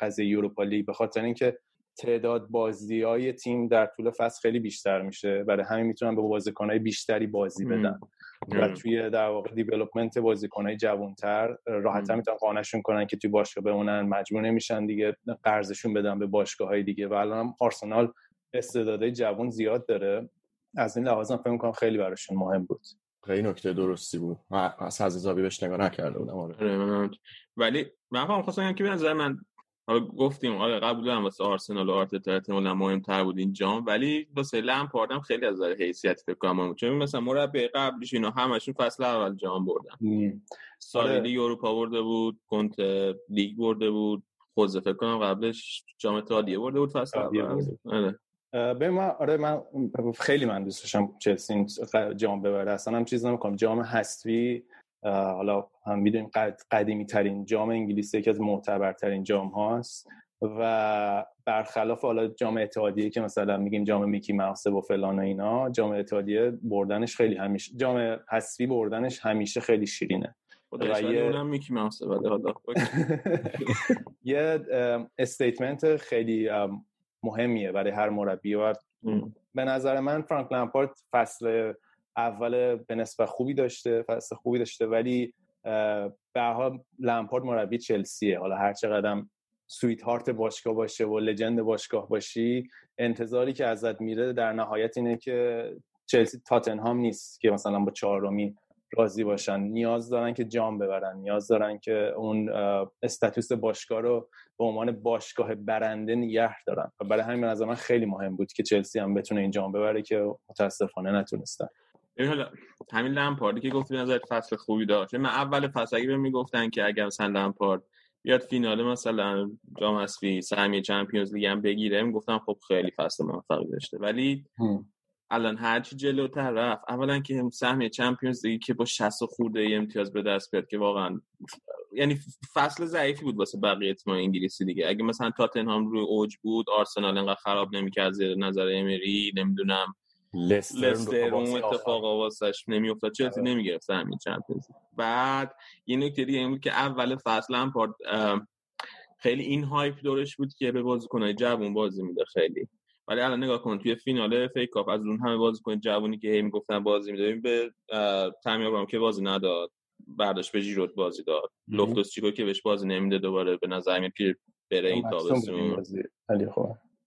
قضیه یوروپا لیگ. به خاطر اینکه تعداد بازی های تیم در طول فصل خیلی بیشتر میشه. برای همین می‌تونن به بازیکنهای بیشتری بازی بدن. و توی در واقع دیولپمنت بازیکنهای جوانتر راحتتر می‌تونن قانعشون کنن که توی باشگاه بمونن مجبور نمیشن دیگه قرضشون بدن به باشگاه های دیگه. و الان آرسنال استعدادهای جوان زیاد داره. از این لحاظ فکر می‌کنم خیلی براشون مهم بود. خیلی نکته درستی بود. من از حزابی بهش نگاه نکرده بودم آره. آره، ولی من خواستم که به نظر من حالا گفتیم آره قبول دارم واسه آرسنال و آرتتا احتمالاً مهمتر بود این جام ولی واسه لمپارد هم خیلی از نظر حیثیت فکر کنم چون مثلا مربی قبلیش اینا همشون فصل اول جام بردن. سالی آره. اروپا برده بود کنت لیگ برده بود خوزه فکر کنم قبلش جام اتحادیه برده بود فصل اول. آره. به من آره من خیلی من دوست داشتم چلسی جام ببره. اصلا هم چیز نمی‌کنم جام هستوی حالا هم می‌دونیم قدیمی ترین جام انگلیس یکی از معتبرترین جام هاست و برخلاف حالا جام اتحادیه که مثلا میگیم جام میکی ماوس و فلان و اینا جام اتحادیه بردنش خیلی همیشه جام حذفی بردنش همیشه خیلی شیرینه. و یه میکی حالا یه استیتمنت خیلی مهمیه برای هر مربی و به نظر من فرانک لامپارد فصل اول به نسبت خوبی داشته فصل خوبی داشته ولی به حال لمپارد مربی چلسیه. حالا هر چقدر سویت هارت باشگاه باشه و لجند باشگاه باشی انتظاری که ازت میره در نهایت اینه که چلسی تاتنهام نیست که مثلا با چهارمی راضی باشن. نیاز دارن که جام ببرن. نیاز دارن که اون استاتوس باشگاه رو به عنوان باشگاه برنده نگه دارن. و برای همین از من خیلی مهم بود که چلسی هم بتونه این جام ببره که متاسفانه نتونستن. حالا همین لمپاردی که گفتی نظر فصل خوبی داشت. من اول فصل اگه می‌گفتن که اگر مثلا لمپارد بیاد فینال مثلا جام اسفی سهمیه چمپیونز لیگ هم بگیره می‌گفتم خب خیلی فصل موفقی داشته. ولی الان هرچی جلوتر رفت اولا که سهمیه چمپیونز لیگ که با 60 خورده ای امتیاز به دست بیاد که واقعا یعنی فصل ضعیفی بود واسه بقیه تیم انگلیسی دیگه. اگه مثلا تاتنهام روی اوج بود آرسنال انقدر خراب نمی‌کرد زیر نظر امری نمی‌دونم. لستر اون اتفاق واسش نمیافتاد. چلسی نمی‌گرفت همین چمپیونز بعد یه نکته دیگه این بود که اول فصل هم خیلی این هایپ دورش بود که به بازیکنای جوون بازی میده خیلی. ولی الان نگاه کن توی فینال فیک از اون همه بازیکن جوونی که هی می‌گفتن بازی می‌دادیم به تامی که بازی نداد برداشت به جیروت بازی داد. لوفتوس چیکو که بهش بازی نمیده دوباره به نظر میاد که بره این تابستون.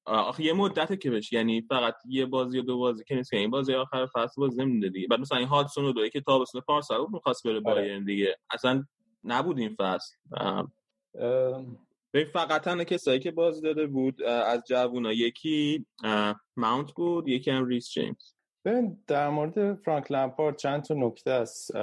آخه یه مدته که بهش یعنی فقط یه بازی و دو بازی که نیست این بازی آخر فصل بازی نمیده دیگه. بعد مثلا این هادسون رو دوی که تابستون پارسال بود می‌خواست بره آره. بایرن دیگه. اصلا نبود این فصل. به فقط تنها کسایی که بازی داده بود از جوونا یکی ماونت بود یکی هم ریس جیمز. ببین در مورد فرانک لمپارد چند تا نکته است.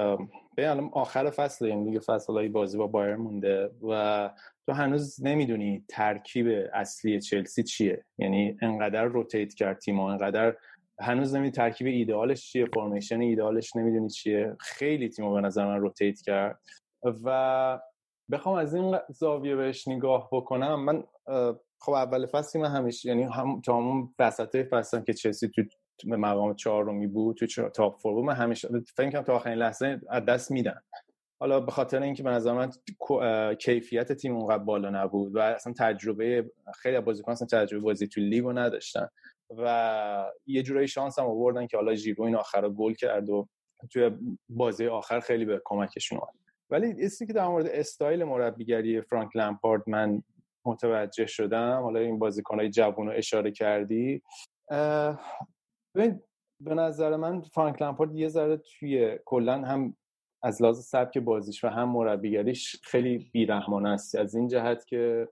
ببین الان آخر فصل این دیگه فصل بازی با بایر مونده و تو هنوز نمی‌دونی ترکیب اصلی چلسی چیه. یعنی انقدر روتیت کرد تیم انقدر هنوز نمی‌دونی ترکیب ایدئالش چیه فرمیشن ایدئالش نمی‌دونی چیه. خیلی تیم به نظر من روتیت کرد. و بخوام از این زاویه بهش نگاه بکنم. من خب اول فصلی من همیشه یعنی هم تا همون وسط فصل که چلسی تو مقام چهارمی بود تو تاپ فور بود. من همیشه فکر کنم تا آخرین لحظه از دست میدن حالا به خاطر اینکه به نظر من کیفیت تیم اونقدر بالا نبود و اصلا تجربه خیلی بازیکن اصلا تجربه بازی تو لیگو نداشتن و یه جورایی شانس هم آوردن که حالا ژیرو این آخر گل کرد و توی بازی آخر خیلی به کمکشون اومد. ولی اسمی که در مورد استایل مربیگری فرانک لمپارد من متوجه شدم حالا این بازیکنهای جوون رو اشاره کردی به نظر من فرانک لمپارد یه ذره توی کلا هم از لحاظ سبک بازیش و هم مربیگریش خیلی بیرحمانه است. از این جهت که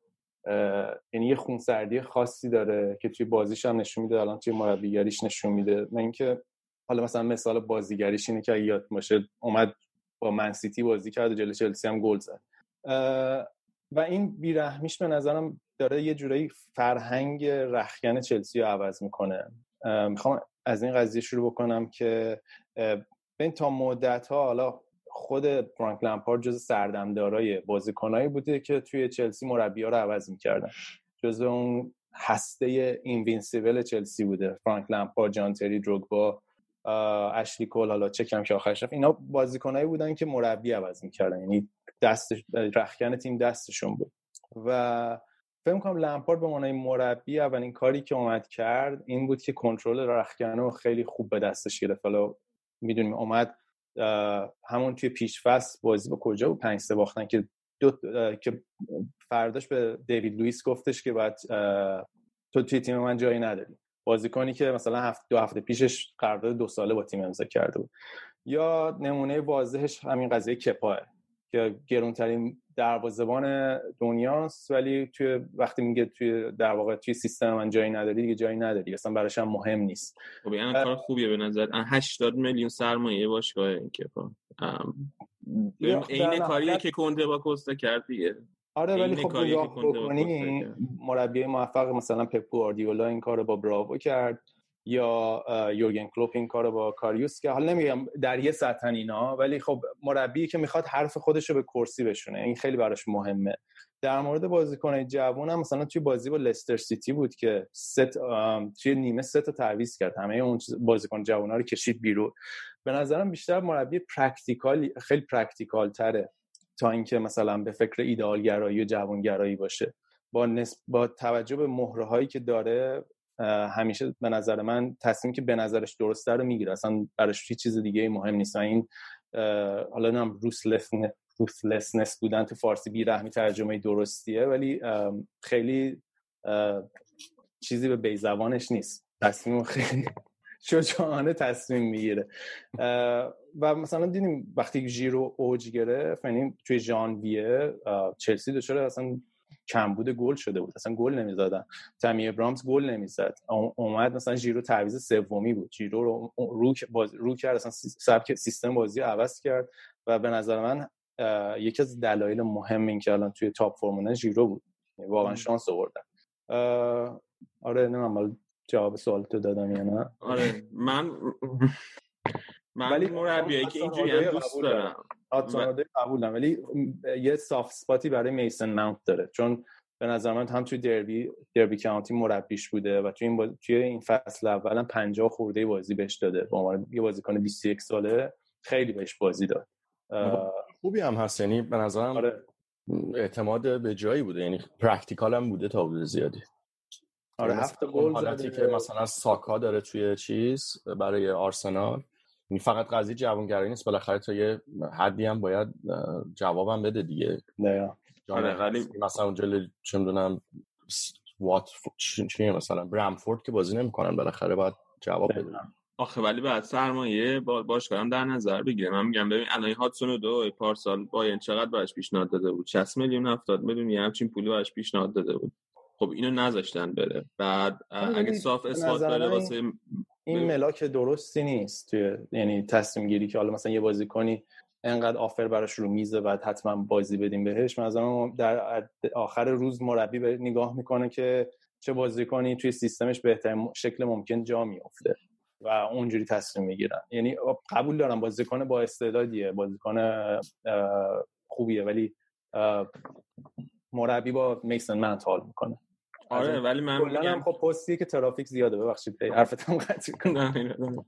یعنی یه خونسردی خاصی داره که توی بازیش هم نشون میده الان توی مربیگریش نشون میده. من اینکه حالا مثلا مثال بازیگریش اینه که یاد باشه اومد با منسیتی بازی کرد و جلوی چلسی هم گل زد. و این بیرحمیش به نظرم داره یه جورایی فرهنگ رختکن چلسی رو عوض می‌کنه. می‌خوام از این قضیه شروع بکنم که بین تا مدت ها حالا خود فرانک لمپارد جز سردمدارای بازیکنایی بوده که توی چلسی مربی ها رو عوض می‌کردن. جز اون هسته invincible چلسی بوده. فرانک لمپارد جان تری دروگبا اشلی کول حالا چکم که آخرش رفت. اینا بازیکنایی بودن که مربی عوض می‌کردن. یعنی دست رخکن تیم دستشون بود. و فکر کنم لمپارد به معنای مربی اولین کاری که اومد کرد این بود که کنترل رخکن رو خیلی خوب به دستش گرفت. حالا می‌دونیم اومد همون توی پیش فصل بازی با کجا بود؟ پنج سه باختن که دو که فرداش به دیوید لوئیس گفتش که بعد تو توی تیم من جایی نداری. بازیکنی که مثلا هفت دو هفته پیشش قرارداد دو ساله با تیم امضا کرده بود. یا نمونه واضحش همین قضیه کپاه. که گرونترین دروازه‌بان دنیاست ولی توی وقتی میگه توی در واقع توی سیستم من جایی نداری دیگه جایی نداری اصلا براش هم مهم نیست. خب یعنی کار خوبیه به نظر. 80 میلیون سرمایه باشگاه این که این کاریه که کنده با کوستا کرد دیگه. آره ولی خب نگاه بکنی مربی موفق مثلا پپ گواردیولا این کارو با براوو کرد. یا یورگن کلوپ این کارو با کاریوس که حالا نمیگم در یه سطح اینا ولی خب مربی که می‌خواد حرف خودش رو به کرسی بشونه. این خیلی براش مهمه. در مورد بازیکن جوون هم مثلا توی بازی با لستر سیتی بود که ست توی نیمه سه تا تعویض کرد. همه اون بازیکن جوونا رو کشید بیرون. به نظرم بیشتر مربی practical خیلی practical تره تا اینکه مثلا به فکر ایدئالگرایی و جوانگرایی باشه. با, نسب... با توجه به مهره هایی که داره همیشه به نظر من تصمیم که به نظرش درسته رو می‌گیره. اصلا براش هیچ چیز دیگه مهم نیست. این حالا نم روسلسنس بودن تو فارسی بیرحمی ترجمه درستیه ولی خیلی چیزی به بیزبانش نیست. تصمیم خیلی شجاعانه تصمیم می‌گیره. و مثلا دیدیم وقتی ژیرو اوج گرفت یعنی توی ژانویه چلسی دچار اصلا کمبود گل شده بود. اصلا گل نمی‌زدن. تامی ابرامز گل نمی‌زد. اومد مثلا ژیرو تعویض سومی بود. ژیرو رو رو, رو کرد اصلا سبک سیستم بازی عوض کرد و به نظر من یکی از دلایل مهم این که الان توی تاپ فرمونه ژیرو بود. یعنی واقعا شانس آوردن. آره نمی‌دونم جواب سوال تو دادم یا نه. آره من من ولی مربیایی که اینجوری دوست دارم. قبولم ولی یه soft spot ی برای میسن ماونت داره. چون به نظر من هم توی دربی دربی کانتی مربیش بوده و توی این توی این فصل اولا 50 خورده بازی بهش داده. به عنوان یه بازیکن 21 ساله خیلی بهش بازی داد. خوبی هم هست. یعنی به نظرم آره. اعتماد به جایی بوده. یعنی practical هم بوده تا حدود زیادی. آره یعنی هفت گل حالتی که مثلا ساکا داره توی چیز برای آرسنال این فقط قضیه جوانگرایی نیست بالاخره تا یه حدی هم باید جوابم بده دیگه. نه. آره ولی مثلا اونجا چه می‌دونم وات چیه مثلا برامفورد که بازی نمی‌کنن بالاخره باید جواب بده. آخه ولی بعد سرمایه با باشگاهام در نظر بگیره. من میگم ببین الان هاتسون دو پارسال باین چقدر براش پیشنهاد داده بود؟ 60 میلیون 70 میلیون یه همچین پولی براش پیشنهاد داده بود. خب اینو نذاشتن بره. بعد اگه صاف اثبات بره واسه این ملاک درستی نیست توی یعنی تصمیم گیری که حالا مثلا یه بازی کنی انقدر آفر براش رو میزه بعد حتما بازی بدیم بهش. مثلا در آخر روز مربی به نگاه می‌کنه که چه بازی کنی توی سیستمش بهترین شکل ممکن جا میفته و اونجوری تصمیم می‌گیرن. یعنی قبول دارم بازیکن با استعدادیه بازیکن خوبیه ولی مربی با میسن منت حال می‌کنه. آره ولی من میگم خب پستیه که ترافیک زیاده ببخشید حرفتم قطع کنم.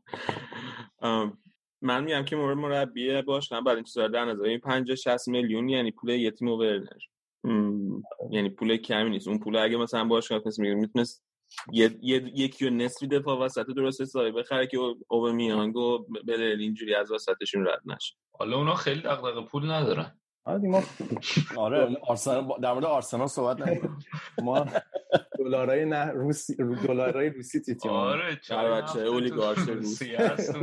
من میگم که مورد مربی باش نه بعد این چیزا در نظر این 50 60 میلیون یعنی پول یه تیم ورنر یعنی پول کمی نیست. اون پول اگه مثلا باش کس میگه می‌تونست یه یکی و نصفی دفاع وسط درست حسابی بخره که اوبر میانگو بده اینجوری از وسطشون رد نشه. حالا اونا خیلی دغدغه پول ندارن. آره ما آره آرسنال در مورد آرسنال صحبت نکنیم ما دلارای نه روسی دلارای روسی تیم آره چرا بچه اولیگارش روسی. هست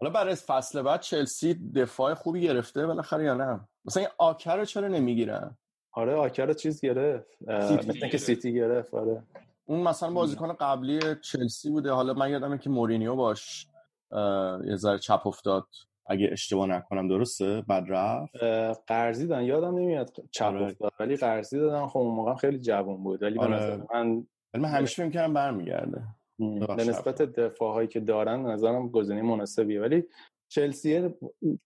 حالا برای فصل بعد چلسی دفاع خوبی گرفته بالاخره یا نه؟ مثلا این آکر رو چرا نمی‌گیرن آره آکر رو چیز گرفت. مثل که سیتی گرفت آره. اون مثلا بازیکن قبلی چلسی بوده. حالا من یادمه که مورینیو باش یه ذره چپ افتاد. اگه اشتباه نکنم درسته؟ بعد رفت؟ قرضی دادن یادم نمیاد چپ آره. افتاد ولی قرضی دادن. خب اون موقع خیلی جوان بود ولی آره. من ولی من همیشه فکر می‌کردم برمیگرده. به نسبت دفاع هایی که دارن نظرم گزینه مناسبیه. ولی چلسی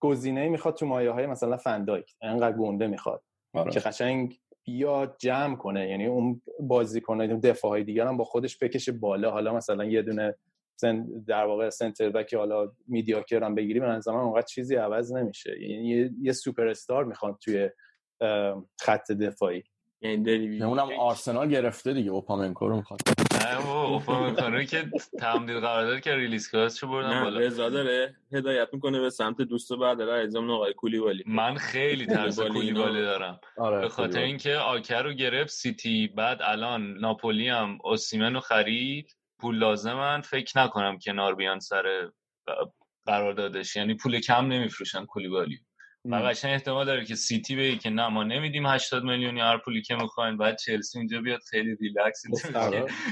گزینه می‌خواد تو مایه های مثلا فندایک انقدر گنده می‌خواد آره. که قشنگ بیا جمع کنه. یعنی اون بازی کنه دفاع های دیگر هم با خودش بکشه بالا. حالا مثلا یه دونه در واقع سنتر بک حالا میدیاکر هم بگیری به نظر اونقدر چیزی عوض نمیشه. یعنی یه, یه سوپر استار می‌خواد توی خط دفاعی. یعنی اونم آرسنال گرفته دیگه اوپامنکو رو می‌خواد. نه اوپامنکو رو که تمدید قرارداد که ریلیز چه بردن بالا. رضا داره هدایت می‌کنه به سمت دوست بعد اعظم آقای کولیبالی. من خیلی ترس کولیبالی دارم. آره به خاطر اینکه آکر رو گرفت سیتی بعد الان ناپولی هم اوسیمن رو خرید. پول لازمن فکر نکنم کنار بیان سر قراردادش. یعنی پول کم نمیفروشن کولیبالی و قشنگ احتمال داره که سیتی بگه که نه ما نمیدیم 80 میلیونی هر پولی که می‌خواین. بعد چلسی اینجا بیاد خیلی ریلکس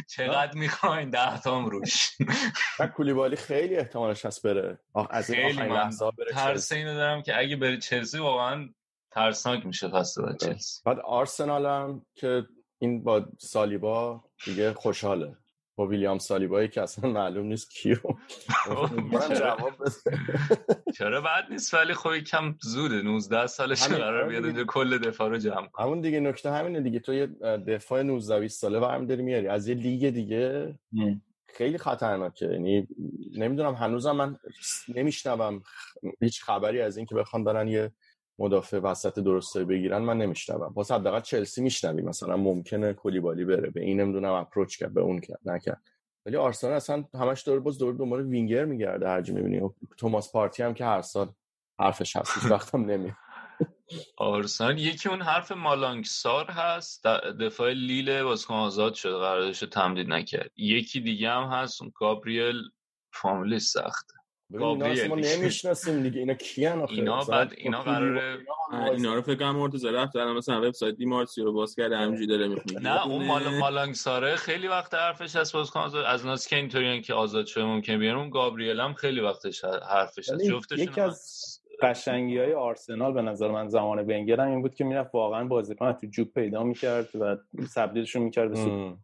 چقدر می‌خواین ده تام روش. کولیبالی خیلی احتمالش هست بره. از این بره ترس اینو دارم که اگه بره چلسی واقعا ترسناک میشه فصل بعد چلسی. بعد آرسنال هم که این با سالیبا دیگه خوشحاله. با ویلیام سالیبایی که اصلا معلوم نیست کیو. جواب چرا بعد نیست؟ ولی خب کم زوده. 19 سالش قرار بیاد اینجا کل دفاع رو جمع کنه. همون دیگه نکته همینه دیگه. تو یه دفاع 19 20 ساله برمی داری میاری. از یه لیگ دیگه. خیلی خطرناکه. یعنی نمی‌دونم هنوزم من نمیشنوم هیچ خبری از این که بخوان برن یه مدافع وسط درسته بگیرن من نمیشنوم. واسه حداقل چلسی میشنوی. مثلا ممکنه کلیبالی بره. به این نمی‌دونم اپروچ کرد به اون کرد نکرد. ولی آرسنال اصلا همش دور باز دور دنبال وینگر میگرده. هرجی می‌بینی. توماس پارتی هم که هر سال حرفش هست. هیچ وقتم نمی آرسنال یکی اون حرف مالانگسار هست. دفاع لیل بازیکن آزاد شده. قراردادش تمدید نکرد. یکی دیگه هم هست. اون گابریل فامیلیش سخته. ببین اینا اصلا ما. نمی‌شناسیم دیگه. اینا کیان آخه؟ اینا بعد اینا قراره اینا هم اینا رو فکر کنم مرتضی رفت الان مثلا وبسایت دیمارسیو رو باز کرده همینجوری داره می‌خونه. نه اون مال مالانگ ساره خیلی وقت حرفش هست باز کن آزاد از ناس که اینطوریان که آزاد شده ممکن بیان اون گابریل هم خیلی وقتش حرفش هست. ولی جفتشون یکی از قشنگی های آرسنال به نظر من زمان ونگر هم این بود که می‌رفت واقعا بازیکن از تو جوب پیدا می‌کرد و تبدیلشون می‌کرد به سوپر.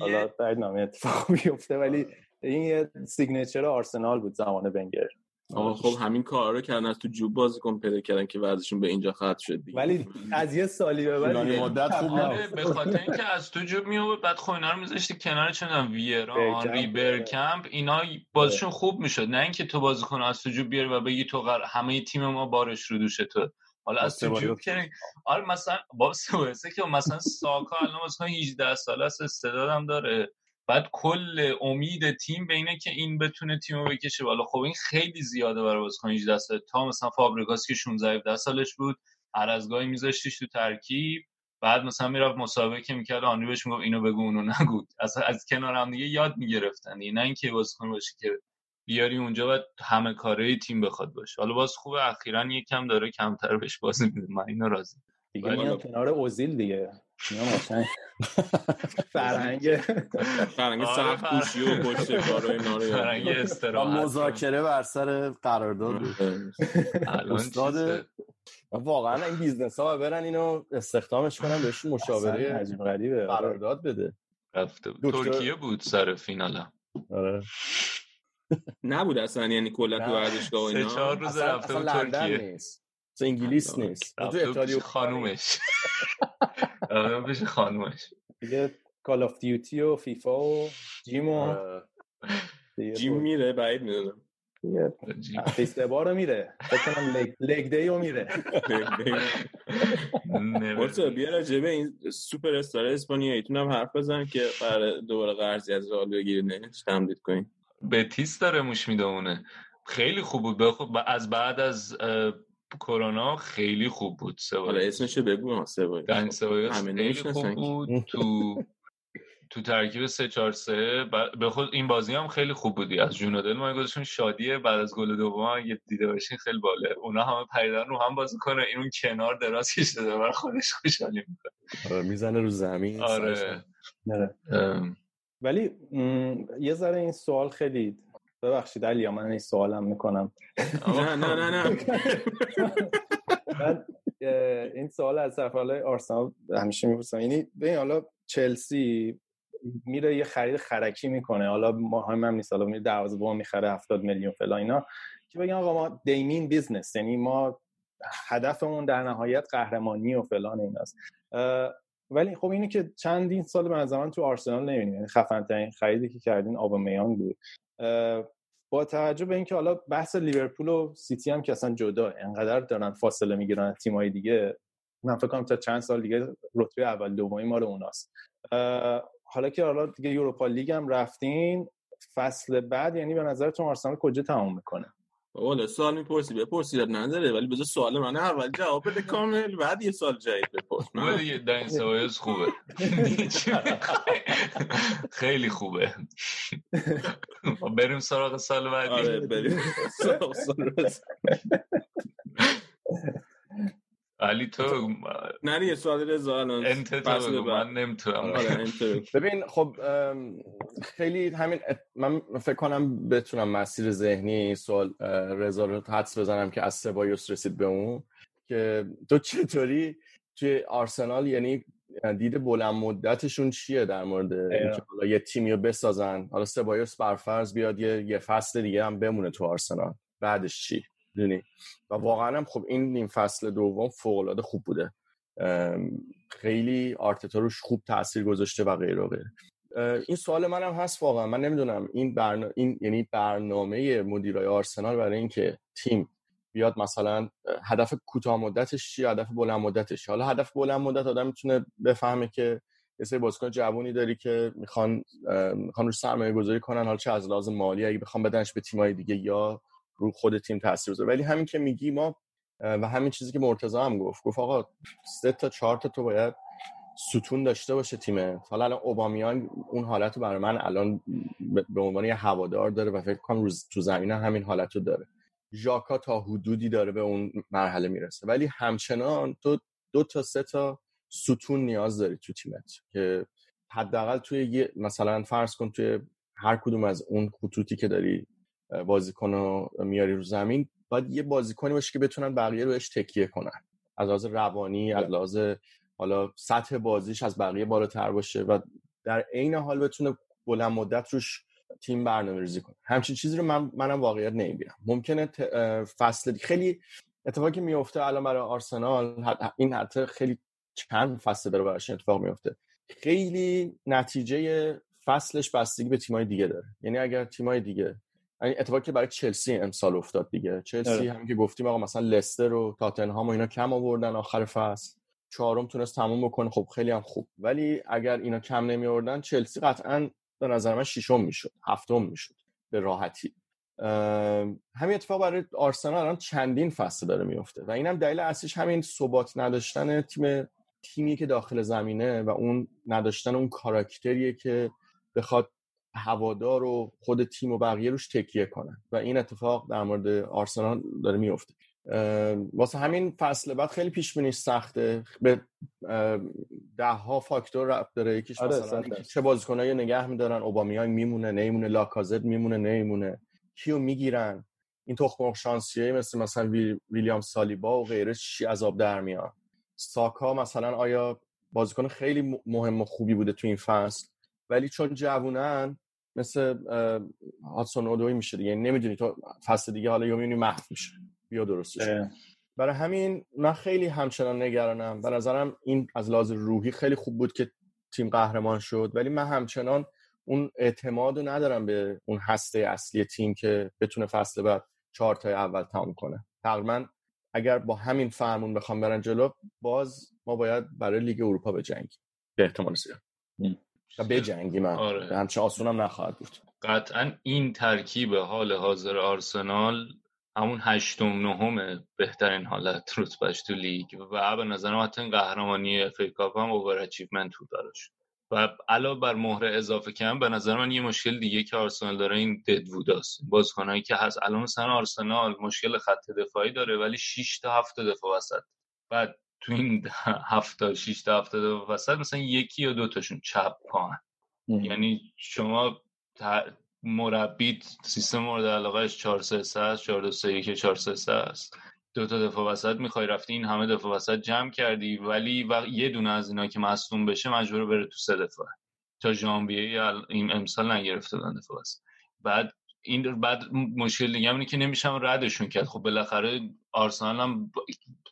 حالا بعد نامه اتفاق بیفته ولی این یه سیگنچر آرسنال بود زمان ونگر. آقا خب همین کارا رو کردن از تو جوب بازیکن پیدا کردن که ورزشون به اینجا ختم شد دیگه. ولی از یه سالی به بعد مدت خوب آره. به خاطر اینکه از تو جوب میومد بعد خب اینا رو میذاشتی کنار چه می‌دونم ویرا برکمپ. آنری برکمپ اینا بازیشون خوب می‌شد. نه اینکه تو بازیکن از تو جوب بیاری و بگی تو قرار همه تیم ما بارش رو دوشه تو. حالا از تو جوب که آره مثلا با سوئسه که مثلا ساکا الان مثلا 18 ساله است استعدادم داره. بعد کل امید تیم به اینه که این بتونه تیمو بکشه بالا. خب این خیلی زیاده برای بازیکن 18 ساله تا مثلا فابریگاس که 16 17 سالش بود. هر از گاهی میذاشتیش تو ترکیب. بعد مثلا می‌رفت مسابقه که می‌کرد. آنری بهش می‌گفت اینو بگو اونو نگو. از از کنار هم دیگه یاد می‌گرفتن نه اینکه بازیکن باشه که بیاری اونجا و همه کاره تیم بخواد باشه. حالا باز خوبه. اخیرا یکم داره کمتر بهش بازی میده. من اینو راضی دیگه کنار اوزیل دیگه. اینا فرهنگ فرنگ آره، سخت فرنگ. کوشی و پشت کار و اینا رو و استراحت. مذاکره بر سر قرارداد بود. الان استاد واقعا این بیزنس ها برن اینو استخدامش کنن بهش مشاوره عجیب غریبه آره. قرارداد بده. رفته بود. ترکیه بود سر فینالم آره. نبود اصلا یعنی کلا تو نه. ورزشگاه و سه اینا؟ چهار روز اصلا, رفته بود ترکیه. نیست. اصلا انگلیس آره. نیست. تو ایتالیا خانومش. بود پیش خانومش دیگه کال آف دیوتی و فیفا و جیم و آره. جیم میره بعید می‌دونم. هفته سه بار رو میره. فکر کنم لگ, دی رو میره. مرتضی بیا راجع به این سوپر استار اسپانیاییتون هم حرف بزن که قرار دوباره قرضی از رئال بگیرید نه تمدید کنین بتیس داره موش می‌دونه. خیلی خوب بود. بخو... از بعد از کرونا خیلی خوب بود حالا سوایوس اسمشو بگو سوایوس همه خیلی نمی‌شناسن خوب. بود. تو تو ترکیب 3 4 3 به خود این بازی هم خیلی خوب بودی. از جون و دل ما گذاشتیم شادیه بعد از گل دوم اگه دیده باشین خیلی باله. اونا همه پریدن رو هم بازی کنه این اون کنار دراز کشیده برای خودش خوشحالی می‌کنه آره می‌زنه رو زمین آره. آره. ولی م، یه ذره این سوال خیلی ببخشید علی من این سوالم می‌کنم. نه نه نه نه. من این سوال از طرف حالا آرسنال همیشه می‌پرسم. یعنی ببین حالا چلسی میره یه خرید خرکی می‌کنه. حالا مهم هم نیست. حالا میره دروازه‌بان می‌خره 70 میلیون فلان اینا. که بگن آقا ما they mean business یعنی ما هدفمون در نهایت قهرمانی و فلان ایناست. ولی خب اینو که چندین سال به نظر من تو آرسنال نمی‌بینیم. یعنی خفن ترین خریدی که کردین اوبامیانگ بود. با توجه به اینکه حالا بحث لیورپول و سیتی هم که اصلا جدا انقدر دارن فاصله می‌گیرن از تیمای دیگه من فکر کنم تا چند سال دیگه رتبه اول دومی ما رو اوناست حالا که حالا دیگه یوروپا لیگ هم رفتین فصل بعد یعنی به نظرتون آرسنال کجا تموم می‌کنه؟ والا سوال می‌پرسی بپرسی نداره ولی بذار سوال من اول جواب بده کامل بعد یه سال جدید بپرس. خوبه دیگه دنی سوایوس خوبه. خیلی خوبه. خب بریم سراغ سال بعدی. آره بریم سراغ سال. علی تو نه دیگه سوال رضا الان. من نمی‌تونم. آره. ببین خب خیلی همین من فکر کنم بتونم مسیر ذهنی این سوال رضا رو حدس بزنم که از سبایوس رسید به اون. که تو چطوری توی آرسنال یعنی دید بلند مدتشون چیه در مورد اینکه حالا یه تیمی رو بسازن؟ حالا سبایوس برفرض بیاد یه, یه فصل دیگه هم بمونه تو آرسنال. بعدش چی؟ دونی و واقعا هم خب این نیم فصل دوم فوق العاده خوب بوده. خیلی آرتتا روش خوب تاثیر گذاشته و غیره و این سوال منم هست واقعا. من نمی‌دونم این برنا... این یعنی برنامه مدیرای آرسنال برای اینکه تیم بیاد مثلا هدف کوتاه مدتش چیه هدف بلند مدتش. حالا هدف بلند مدت آدم می‌تونه بفهمه که یه سری بازیکن جوونی داری که می‌خوان می‌خوان رو سرمایه گذاری کنن. حالا چه از لحاظ مالی اگه بخوام بدنش به تیمای دیگه یا رو خود تیم تاثیر بذاره. ولی همین که میگی ما و همین چیزی که مرتضی هم گفت گفت آقا سه تا چهار تا تو باید ستون داشته باشه تیمه حالا الان اوبامیان اون حالت رو برای من الان به عنوان یه هوادار داره و فکر کنم روز تو زمین همین حالت رو داره. ژاکا تا حدودی داره به اون مرحله می‌رسه. ولی همچنان تو دو تا سه تا ستون نیاز داری تو تیمت که حداقل توی یه مثلا فرض کن توی هر کدوم از اون خطوطی که داری بازیکن رو میاری رو زمین باید یه بازیکنی باشه که بتونن بقیه روش تکیه کنن. از لحاظ روانی از لحاظ حالا سطح بازیش از بقیه بالاتر باشه و در عین حال بتونه بلند مدت روش تیم برنامه ریزی کنه. همچین چیزی رو من منم واقعیت نمی‌بینم. ممکنه فصل خیلی اتفاقی میفته الان برای آرسنال این حتی خیلی چند فصل داره براش اتفاق میفته خیلی نتیجه فصلش بستگی به تیمای دیگه داره. یعنی اگر تیمای دیگه یعنی اتفاقی که برای چلسی امسال افتاد دیگه. چلسی آره. هم که گفتیم آقا مثلا لستر و تاتنهام و اینا کم آوردن آخر فصل. چهارم تونست تموم بکنه. خب خیلی هم خوب. ولی اگر اینا کم نمی آوردن چلسی قطعا به نظر من ششم می‌شد. هفتم می‌شد. به راحتی. همین اتفاق برای آرسنال الان چندین فصل داره میفته و اینم دلیل اصلیش همین ثبات نداشتن تیم تیمی که داخل زمینه و اون نداشتن اون کاراکتریه که بخواد هوادار و خود تیم و بقیه روش تکیه کنن. و این اتفاق در مورد آرسنال داره میفته. واسه همین فصل بعد خیلی پیش بینیش سخته. به ده ها فاکتور رفت داره. یکیش آره مثلا چه بازیکنایی نگه میدارن. اوبامیانگ میمونه نمیمونه لاکازت میمونه نمیمونه. کیو می‌گیرن؟ این تخم شانسیه مثل مثلا ویلیام سالیبا و غیره چی عذاب در میاد؟ ساکا مثلا آیا بازیکن خیلی مهم و خوبی بوده تو این فصل؟ ولی چون جوونن مثل هاتسون اودوی میشه دیگه. یعنی نمی‌دونی تو فصل دیگه حالا یومی محو میشه. بیا درستش برای همین من خیلی همچنان نگرانم. به نظرم این از لحاظ روحی خیلی خوب بود که تیم قهرمان شد. ولی من همچنان اون اعتماد رو ندارم به اون هسته اصلی تیم که بتونه فصل بعد چهار تای اول تمام کنه. تقریبا اگر با همین فرمون بخوام برن جلو باز ما باید برای لیگ اروپا بجنگیم. به احتمال زیاد. و بجنگیم آره. همچه آسونم نخواهد بود. قطعا این ترکیب حال حاضر آرسنال همون هشتم نهم بهترین حالت رتبهش تو لیگ و به نظرم حتی قهرمانی اف ای کاپ هم overachievement تو دارش و علاوه بر مهر اضافه کردن به نظر من یه مشکل دیگه که آرسنال داره این ددووداست بازیکنایی که هست الان مثلا آرسنال مشکل خط دفاعی داره ولی 6 تا 7 دفاع وسط. بعد تو این هفته 6 تا 7 دفاع وسط مثلا یکی یا دو تاشون چپ پا یعنی شما مربی سیستم مورد علاقهش 4 3 3 است 4 2 3 1 4 3 3 است. دو تا دفاع وسط می‌خوای رفتی این همه دفاع وسط جمع کردی ولی و یه دونه از اینا که مصدوم بشه مجبور بره تو سه دفاع. تا ژانویه این امسال نگرفته بودن دفاع وسط. بعد این بعد مشکل دیگه اینه که نمیشم ردشون کرد. خب بالاخره آرسنال هم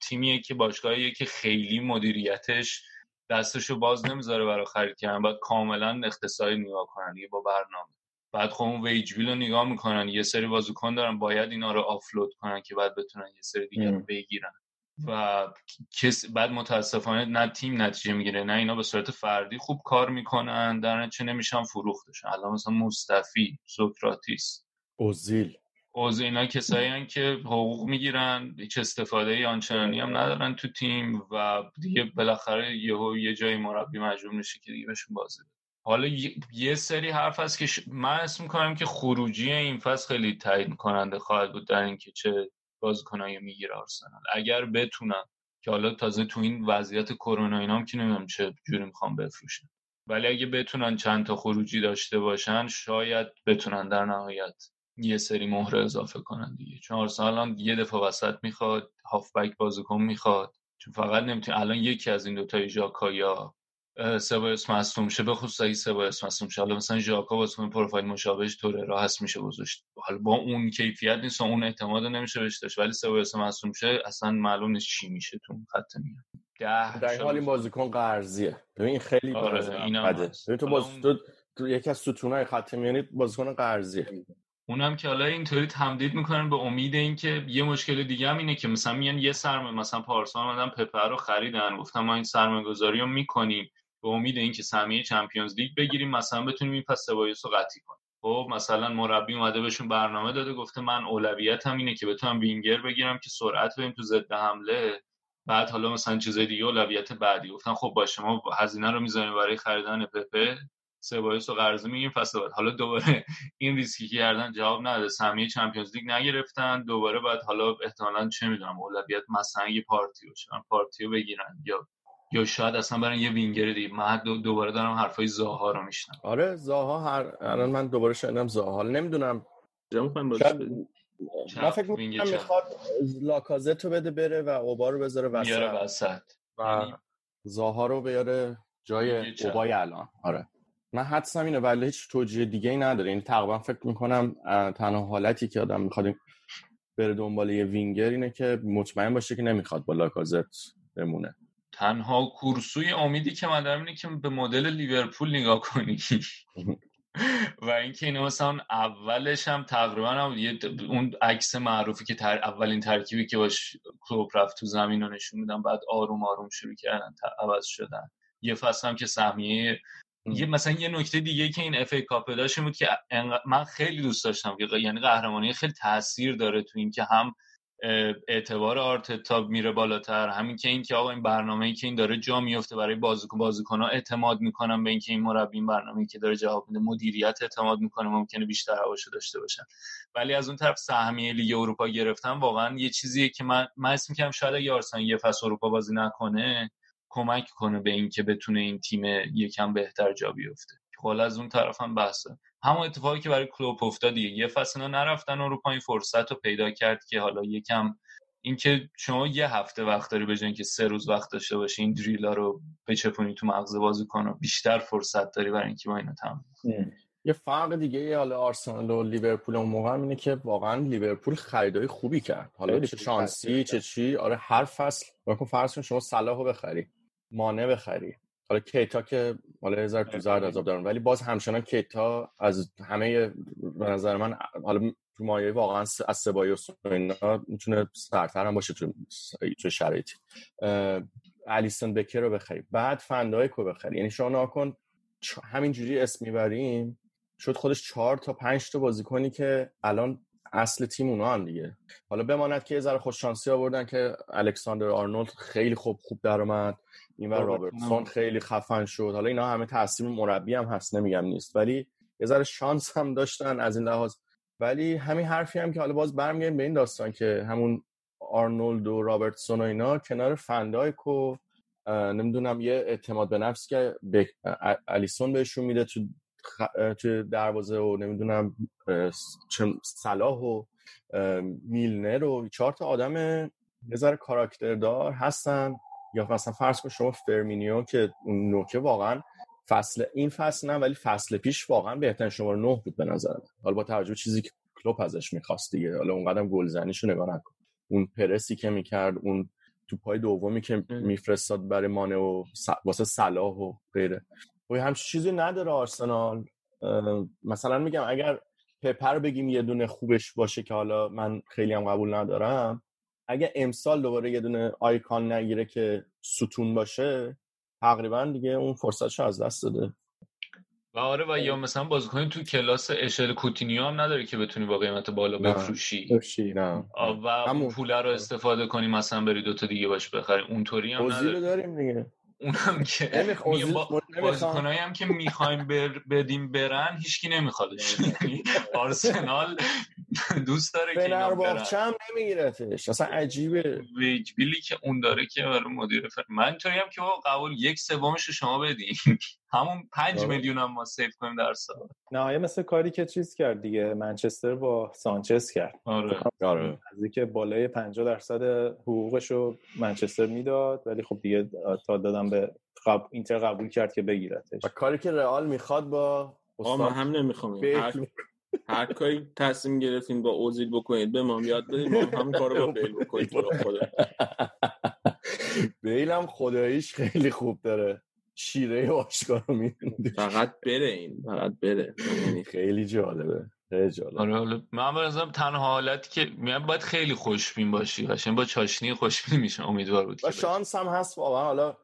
تیمیه که باشگاهیه که خیلی مدیریتش دستشو باز نمی‌ذاره برای خرید کردن. باید کاملا اقتصادی نگاه کنن دیگه با برنامه. بعد خب اون ویج رو نگاه می‌کنن. یه سری بازیکن دارن باید اینا رو آفلود کنن که بعد بتونن یه سری دیگه رو بگیرن. و کس بعد متاسفانه نه تیم نتیجه می‌گیره نه اینا به صورت فردی خوب کار می‌کنن در چه نمیشن فروختشن. الان مثلا مصطفی سوکراتیس. اوزیل. اوزیل اینا کسایی هن که حقوق می‌گیرن هیچ استفاده ای آنچنانی هم ندارن تو تیم و دیگه بالاخره یهو یه جای مربی مجبور میشه که دیگه بهشون بازی حالا یه سری حرف هست که من اسم می‌کنم که خروجی این فصل خیلی تعیین کننده خواهد بود در اینکه چه بازیکنایی می‌گیره آرسنال. اگر بتونن که حالا تازه تو این وضعیت کرونا اینام که نمی‌دونم چه جوری می‌خوام بفروشن ولی اگه بتونن چند تا خروجی داشته باشن شاید بتونن در نهایت یه سری مهره اضافه کنن دیگه. چون آرسنال یه دفعه وسط می‌خواد هافبک بازیکن می‌خواد. چون فقط نمی‌تونه الان یکی از این دوتا ژاکا یا سبایوس مصدوم شه. به خصوص اگه سبایوس مصدوم شه. حالا مثلا ژاکا واسه پروفایل مشابهش طوره راه هست میشه گذاشت. حالا با اون کیفیت نیست و اون اعتماد نمیشه بهش داشت. ولی سبایوس مصدوم شه اصلا معلوم نیست چی میشه تو خط میاد ده در این حال این بازیکن قرضیه. ببین خیلی آره اینا ببین تو باز تو, تو یکی از ستونای خط میانی بازیکن قرضیه. اونم که حالا اینطوری تمدید می‌کنن به امید اینکه یه مشکل دیگه هم اینه که مثلا میان یه سرمایه مثلا پارسال اومدن پپر رو خریدن. گفتم ما این سرمایه گذاری رو می‌کنیم به امید اینکه سهمیه چمپیونز لیگ بگیریم مثلا بتونیم این پس سبایوس رو قطعی کنیم. خب مثلا مربی اومده بهشون برنامه داده گفته من اولویتم اینه که بتونم وینگر بگیرم که سرعت بریم تو ضد حمله. بعد حالا مثلا چیزای دیگه اولویت بعدی. گفتن خب باشه ما هزینه رو می‌ذاریم برای خریدن پپه سبایوس و قرضی میگیم فصل بعد حالا دوباره این ریسکی که کردن جواب نداده. سهمیه Champions League نگرفتن. دوباره بعد حالا احتمالاً چه می‌دونم اولویت مثلا یه پارتی شدن پارتی رو بگیرن. یا یا شاید اصلا برن یه وینگر دیگه. من دوباره دارم حرفای زاها رو می‌شنوم آره زاها هر الان من دوباره شنیدم زاها. نمی‌دونم. من فکر می‌کنم می‌خواد لاکازت رو بده بره و اوبا رو بذاره وسط. وسط. و یعنی زاها رو بیاره جای اوبای الان. آره. من حدسم اینه ولی هیچ توجیه دیگه ای نداره. این یعنی تقریبا فکر می‌کنم تنها حالتی که آدم می‌خواد بره دنبال یه وینگر اینه که مطمئن باشه که نمی‌خواد با لاکازت بمونه. تنها کورسوی امیدی که من دارم اینه که به مدل لیورپول نگاه کنی. و اینکه اینا مثلا اولش هم تقریبا هم یه اون عکس معروفی که تر اولین ترکیبی که باش کلوب رفت تو زمین رو نشون میدن بعد آروم آروم شروع کردن عوض شدن. یه فصل هم که سهمیه یه مثلا یه نکته دیگه که این اف ای کاپ داشت بود که من خیلی دوست داشتم که یعنی قهرمانی خیلی تاثیر داره تو این که هم اعتبار آرتتا میره بالاتر همین که این که آقا این برنامه‌ای که این داره جا میفته برای بازیکن بازیکن‌ها اعتماد می‌کنن به اینکه این مربی این برنامه‌ای که داره جواب میده مدیریت اعتماد می‌کنه ممکنه بیشتر هواشو داشته باشن. ولی از اون طرف سهمیه لیگ اروپا گرفتن واقعا یه چیزیه که من من اسم می‌کنم شاید اگه یه فصل اروپا بازی نکنه کمک کنه به اینکه بتونه این تیم یکم بهتر جا بیفته. خب از اون طرف هم بحثه. همون اتفاقی که برای کلوب افتاد یه فصل نرفتن اروپا این فرصت رو پیدا کرد که حالا یکم اینکه شما یه هفته وقت داری به که سه روز وقت داشته باشی این دریلا رو بچپونی تو مغز بازی کنه بیشتر فرصت داری برای اینکه با اینا تمرین یه فرق دیگه حالا آرسنال و لیورپول اون موقع اینه که واقعا لیورپول خریدای خوبی کرد. حالا چه شانسی چه چی. آره هر فصل. فرض کن شما صلاحو بخری. مانع بخری. حالا کیتا که حالا هزار تو زرد عذاب دارن ولی باز همچنان کیتا از همه به نظر من حالا تو مایه واقعا از سبایوس اینا می‌تونه سرتر هم باشه تو تو شرایطی. الیسون بکر رو بخری. بعد فندایک رو بخری. یعنی شما ناکن همینجوری اسم می‌بریم شد خودش چهار تا پنج تا بازیکنی که الان اصل تیم اونا هم دیگه. حالا بماند که یه ذره خوش شانسی آوردن که الکساندر آرنولد خیلی خوب خوب درآمد این و رابرتسون خیلی خفن شد. حالا اینا همه تاثیر مربی هم هست نمیگم نیست. ولی یه ذره شانس هم داشتن از این لحاظ. ولی همین حرفی هم که حالا باز برمیگردیم به این داستان که همون آرنولد و رابرتسون و اینا کنار فندایک و نمی‌دونم یه اعتماد به نفس که الیسون بهشون میده تو تو دروازه و نمی‌دونم چه صلاح و میلنر و چهار تا آدم یه ذره کاراکتردار هستن. یا مثلا فرض کن شما فرمینیو که اون نوکه واقعا فصل این فصل نه ولی فصل پیش واقعا بهترین شماره نه بود به نظر حالا با توجه چیزی که کلوب ازش می‌خواست دیگه. حالا اونقدر گلزنیشو نگاه نکن. اون پرسی که می‌کرد اون تو پای دومی که میفرستاد برای مانه و واسه صلاح و غیره. و همچین چیزی نداره آرسنال. مثلا میگم اگر پپر بگیم یه دونه خوبش باشه که حالا من خیلی هم قبول ندارم اگه امسال دوباره یه دونه آیکان نگیره که ستون باشه تقریبا دیگه اون فرصتش از دست داده. و آره و یا مثلا بازیکن تو کلاس اشل کوتینیو هم نداره که بتونی با قیمت بالا بفروشی. نه. و اون پول رو استفاده کنی مثلا بری دوتا دیگه باش بخری. اونطوری هم نداره. داریم دیگه. اونم که بازیکنایی هم که می‌خوایم بدیم برن هیچکی نمیخوادش آرسنال دوست داره که اینا برن. هم نمیگیرتش. اصلا عجیبه. ویجبیلی که اون داره که برای مدیر فر من هم که قبول یک سومش شما بدین. همون پنج آره. میلیون هم ما سیف کنیم در سال. نه مثل کاری که چیز کرد دیگه منچستر با سانچز کرد. آره. آره. که بالای 50 درصد حقوقش رو منچستر می‌داد ولی خب دیگه تا دادم به قب... اینتر قبول کرد که بگیرتش. و کاری که رئال می‌خواد با ما هم نمی‌خوام. هر... هر کاری تصمیم گرفتین با اوزیل بکنید به ما یاد بدید ما هم کارو با بیل بکنید بیل هم خداییش خیلی خوب داره. شیره آشکار رو فقط بره این فقط بره. خیلی جالبه. خیلی جالب آره حالا من برزم تنها حالتی که میگم باید خیلی خوشبین باشی. قشنگ با چاشنی خوشبین میشه امیدوار بود و شانس هم هست واقعا. حالا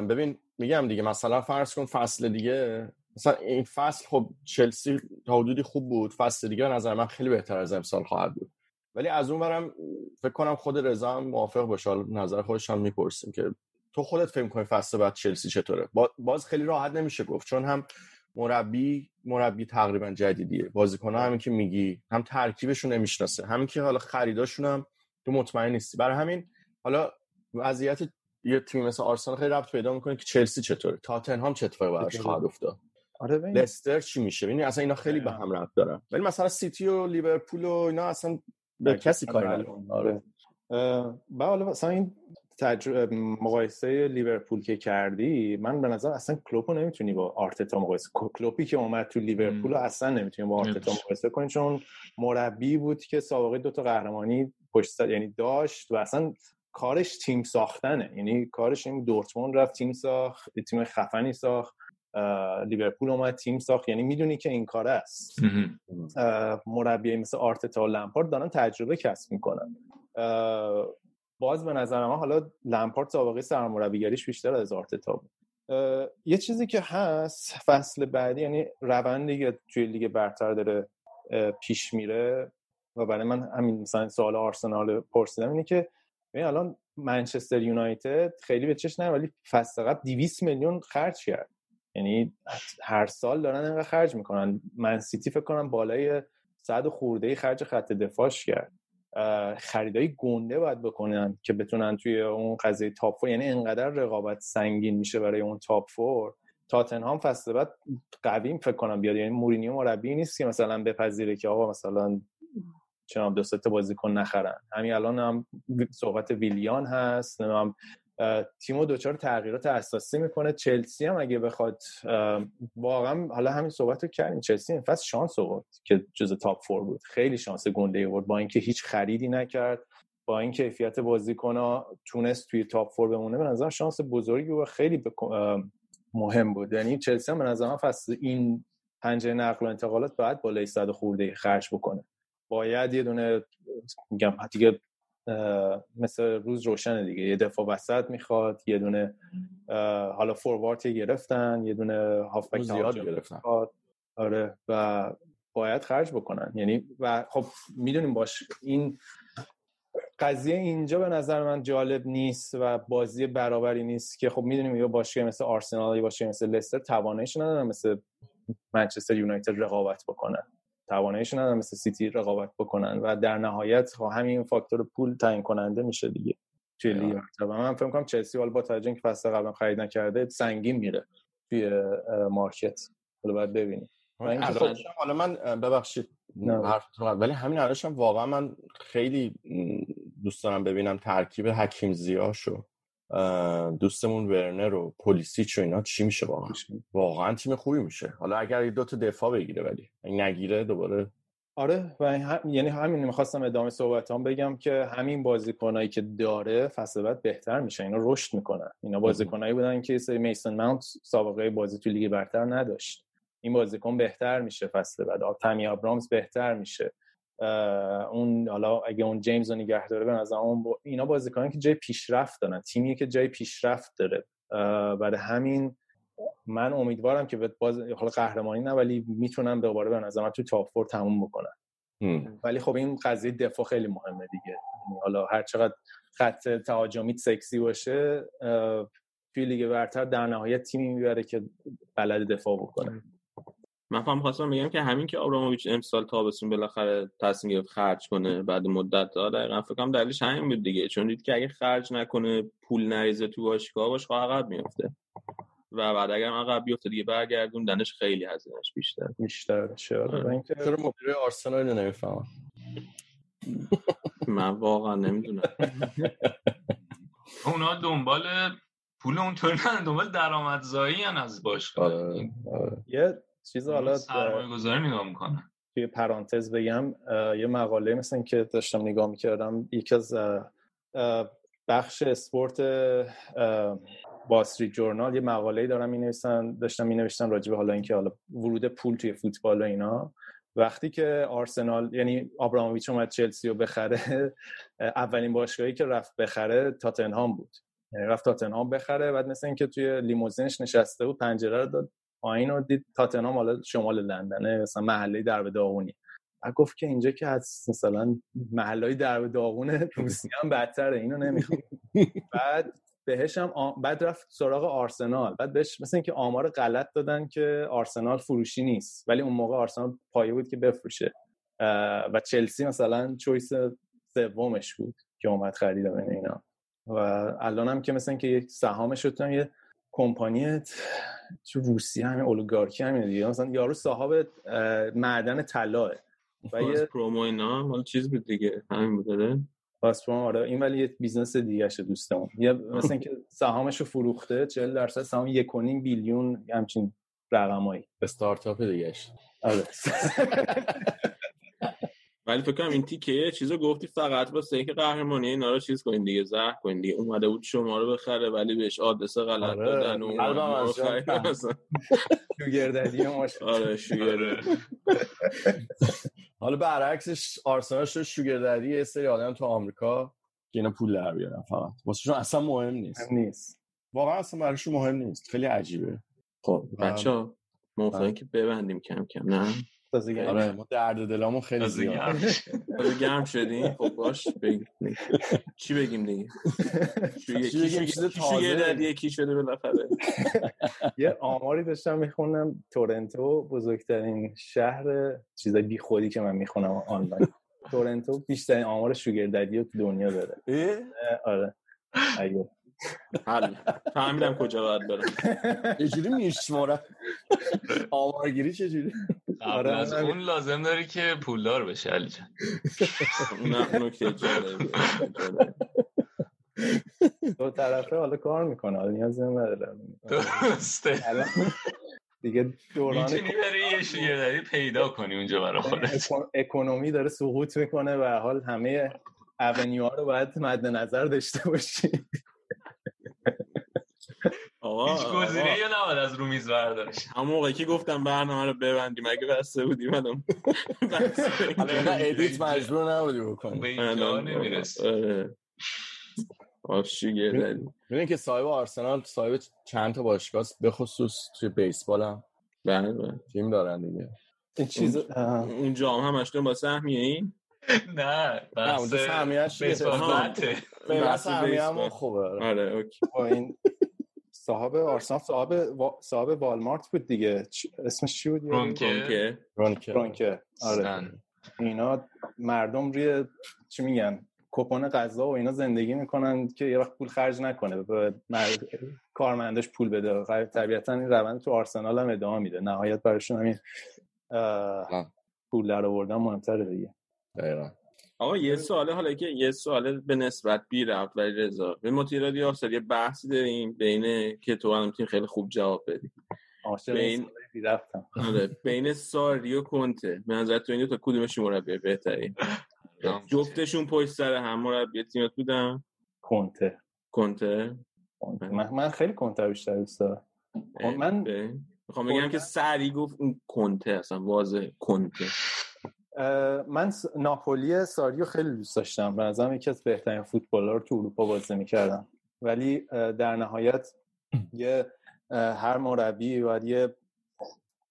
ببین میگم دیگه مثلا فرض کن فصل دیگه. مثلا این فصل خب چلسی تا حدودی خوب بود. فصل دیگه به نظر من خیلی بهتر از امسال خواهد بود. ولی از اون برم فکر کنم خود رضا هم موافق باشه. نظر خودش هم می‌پرسیم که تو خودت فکر کنی فصل بعد چلسی چطوره؟ باز خیلی راحت نمیشه گفت چون هم مربی مربی تقریبا جدیدیه. بازیکن همین که میگی هم ترکیبشون نمی‌شناسه همین که حالا خریداشون هم تو مطمئن نیستی. برای همین حالا وضعیت یه تیم مثل آرسنال خیلی ربط پیدا می‌کنه که چلسی چطوره. تاتنهام چه اتفاقی براش خواهد افتاد؟ آره لستر چی میشه؟ ببین اصلا اینا خیلی به هم ربط دارن. ولی مثلا سیتی و لیورپول و اینا اصلا به کسی کاری نداره. آره. حالا مثلا این تجربه مقایسه لیورپول که کردی من به نظر اصلا کلوپو نمی‌تونی با آرتتا مقایسه کلوپی که اومد تو لیورپول اصلا نمی‌تونی با آرتتا مقایسه کنی چون مربی بود که سابقه دوتا قهرمانی پشت سر یعنی داشت و اصلا کارش تیم ساختنه. یعنی کارش این دورتموند رفت تیم ساخت تیم خفنی ساخت لیورپول اومد تیم ساخت. یعنی می‌دونی که این کار است. مربی مثل آرتتا و لمپارد دارن تجربه کسب می‌کنن. باز به نظر من حالا لمپارد سابقه سرمربیگریش بیشتر از آرتتا بود. یه چیزی که هست فصل بعدی یعنی روندی که توی لیگ برتر داره پیش میره و برای من همین مثلا سوال آرسنال پرسیدم اینه که ببین الان منچستر یونایتد خیلی به چش نه ولی فصل قبل 200 میلیون خرج کرد. یعنی هر سال دارن اینقدر خرج می‌کنن. من سیتی فکر کنم بالای صد خورده خرج خط دفاعش کرد. خریدای گنده باید بکنن که بتونن توی اون قضیه top four یعنی انقدر رقابت سنگین میشه برای اون top four تاتنهام فصل بعد قویم فکر کنم بیاد یعنی مورینیو مربی‌ای نیست که مثلا بپذیره که آقا مثلا چنین دو تا بازیکن نخرن. همین الان هم صحبت ویلیان هست هم تیمو دوچار تغییرات اساسی می‌کنه. چلسی هم اگه بخواد واقعا حالا همین صحبت رو کردیم. چلسی این فصل شانس آورد که جز تاپ فور بود. خیلی شانس گنده آورد. با اینکه هیچ خریدی نکرد با این کیفیت بازیکن تونست توی تاپ فور بمونه به نظر شانس بزرگی و خیلی مهم بود. یعنی چلسی هم به نظر فصل این پنجره نقل و انتقالات باید بالای صد خورده خرج بکنه. باید یه دونه میگم دیگه مثل روز روشن دیگه. یه دفاع وسط می‌خواد یه دونه حالا فوروارد گرفتن یه دونه هافبک زیاد گرفتن. آره. و باید خرج بکنن. یعنی و خب می‌دونیم باش این قضیه اینجا به نظر من جالب نیست و بازی برابری نیست که خب می‌دونیم یا باشگاه مثل آرسنال یا باشگاه مثل لستر تواناییش ندارن مثل منچستر یونایتد رقابت بکنن. تواناییش ندارن مثل سیتی رقابت بکنن و در نهایت خب همین فاکتور پول تعیین کننده میشه دیگه توی لیگ. و من فکر کنم چلسی حالا با توجه اینکه فصل قبل خرید نکرده سنگین میره توی market. حالا باید ببینیم. خب حالا من ببخشید ولی همین الانش واقعا من خیلی دوست دارم ببینم ترکیب حکیم زیاشو. دوستمون ورنر و پلیسیچ و اینا چی میشه واقعا واقعا تیم خوبی میشه. حالا اگر دو تا دفاع بگیره ولی. نگیره دوباره. آره و هم... یعنی همین می‌خواستم ادامه صحبت هم بگم که همین بازیکنایی که داره فصل بعد بهتر میشه. اینا رشد می‌کنن. اینا بازیکنایی بودن که سری میسن ماونت سابقه بازی تو لیگ برتر نداشت. این بازیکن بهتر میشه فصل بعد. تامی ابرامز بهتر میشه. اون حالا اگه اون جیمز رو نگه داره به نظر اون با اینا بازیکنان که جای پیشرفت دارن تیمی که جای پیشرفت داره. برای همین من امیدوارم که باز حالا قهرمانی نه ولی می‌تونم دوباره به نظر من تو تاپ فور تموم بکنن. ولی خب این قضیه دفاع خیلی مهمه دیگه. یعنی حالا هر چقدر خط تهاجمیت سکسی باشه توی لیگ برتر در نهایت تیمی می‌بره که بلد دفاع بکنه. من فهم خواستم بگم که همین که آبراموویچ امسال تابستون بالاخره تصمیم گرفت خرج کنه بعد مدت ها دقیقا فکر کنم دلیلش همین بود دیگه. چون دید که اگه خرج نکنه پول نریزه تو باشگاه باش عقب میفته و بعد اگر عقب بیفته دیگه برگردون دنش خیلی هزینهش بیشتر. بیشتر چرا اینکه چرا مدیر آرسنال نمی‌فهمم من واقعا نمی‌دونم. اونا دنبال پول اونطوری نه دنبال درآمدزایی از باشگاه. آره، آره. یه چیز حالا سرمایه گذاری نگاه می‌کنن توی پرانتز بگم یه مقاله مثل که داشتم نگاه می‌کردم یکی از بخش اسپورت با جورنال یه مقاله دارم می داشتم می نوشتن راجبه حالا اینکه حالا ورود پول توی فوتبال و اینا. وقتی که آرسنال یعنی آبراموویچ اومد چلسی رو بخره اولین باشگاهی که رفت بخره تاتنهام بود. یعنی رفت تاتنهام بخره بعد مثل اینکه توی لیموزینش نشسته بود پنجره رو داد پایین رو دید تاتنهام حالا شمال لندنه مثلا محله در به داغونی گفت که اینجا که از مثلا محلای در داغون روسیه هم بدتره اینو نمی‌خوام. بعد بهش هم آ... بعد رفت سراغ آرسنال. بعد بهش مثل اینکه آمار غلط دادن که آرسنال فروشی نیست. ولی اون موقع آرسنال پایه بود که بفروشه. و چلسی مثلا چویس سومش بود که اومد خرید بین اینا. و الان هم که مثلا که یک سهامش شدن یه کمپانی تو روسیه همین اولیگارکی همین دیگه. مثلا یارو صاحب معدن طلاه و یه پرومو اینا مال چیز بود دیگه همین بود پاس آره. این ولی یه بیزنس دیگه شه دوستمون. یه مثلا اینکه سهامش رو فروخته 40 درصد سهام 1.5 بیلیون همچین رقمایی. استارتاپ دیگه آره. ولی فکر کنم این تیکه چیزو گفتی فقط واسه اینکه قهرمانی اینا رو چیز کنین دیگه زهر کنین دیگه. اومده بود شما رو بخره ولی بهش آدرس غلط آره. دادن و شوگرددی آره شوگر حالا برعکسش آرسنال شد شوگرددی یه سری آدم تو آمریکا که اینا پول در بیارن فقط. واسه اصلا مهم نیست. نیست. واقعا اصلا براشون مهم نیست. خیلی عجیبه. خب بچا موافقم که ببندیم کم کم نه؟ تازه آره ما درد دلامون خیلی زیاد گرم. تازه گرم شدیم. خب باش بگیم چی بگیم دیگه؟ چی بگیم؟ چیز تازه. در یکی شده بالاخره. یه آماری داشتم می‌خونم تورنتو بزرگترین شهر چیزای بی خودی که من می‌خونم آنلاین. تورنتو بیشترین آمار شوگرددی رو تو دنیا داره؟ آره. اگه. حل. فهمیدم کجا باید برم. چجوری میشمارن آمارگیری چجوری؟ قبل آره، از همین. اون لازم داری که پولدار بشه علی جان. اونم نکته دو طرفه حالا کار می‌کنه حالا نیازی هم نداره. درسته. الان دیگه دوران می‌تونی بری یه شوگردری پیدا کنی اونجا برای خودت. اکون- اکونومی داره سقوط می‌کنه و حال همه اونیوها رو باید مد نظر داشته باشی. آقا هیچ گزینه یا نباید از رو میز بردارش. همون موقعی که گفتم برنامه رو ببندیم اگه بسته بودیم الان حالا ادیت مجبور نبودی بکنی. به اینجا نمی‌رسه آره. آفشی گردنی ببین که صاحب آرسنال صاحب چند تا باشگاه است، به خصوص توی بیسبال هم. بله بله. تیم دارن دیگه. این چیز اون جام همش با سهمیه این نه نه بیسبال. بته بحث سهمیه هم بیسبال. خوبه. آره. آره اوکی. با این صاحب آرسنال صاحب وا- صاحب والمارت بود دیگه اسمش چی بود؟ رونکه که رونکه. رونکه آره. اینا مردم روی چی میگن کپون غذا و اینا زندگی می‌کنن که یه وقت پول خرج نکنه به مرد... کارمندش پول بده طبیعتا این روند تو آرسنال هم ادامه میده نهایت براشون همین آه. پول در آوردن مهمتره دیگه دقیقاً. آقا یه سواله حالا که یه سوال به نسبت بی رفت ولی رضا. به مطیرادی آفسر یه بحثی داریم بین که تو هم خیلی خوب جواب بدی. سوالای رفتم آره بین ساری و کنته. به نظر تو این دو تا کدومشون مربی بهتری؟ جفتشون پشت سر هم مربی تیمت بودن؟ کنته. کنته. من, من خیلی کنته بیشتر دوست دارم. خب من- می‌خوام بگم که سری گفت اون کنته اصلا واضح کنته. من ناپولی ساریو خیلی دوست داشتم. به نظرم یکی از بهترین فوتبال‌ها رو تو اروپا بازی می‌کردم. ولی در نهایت یه هر مربی باید یه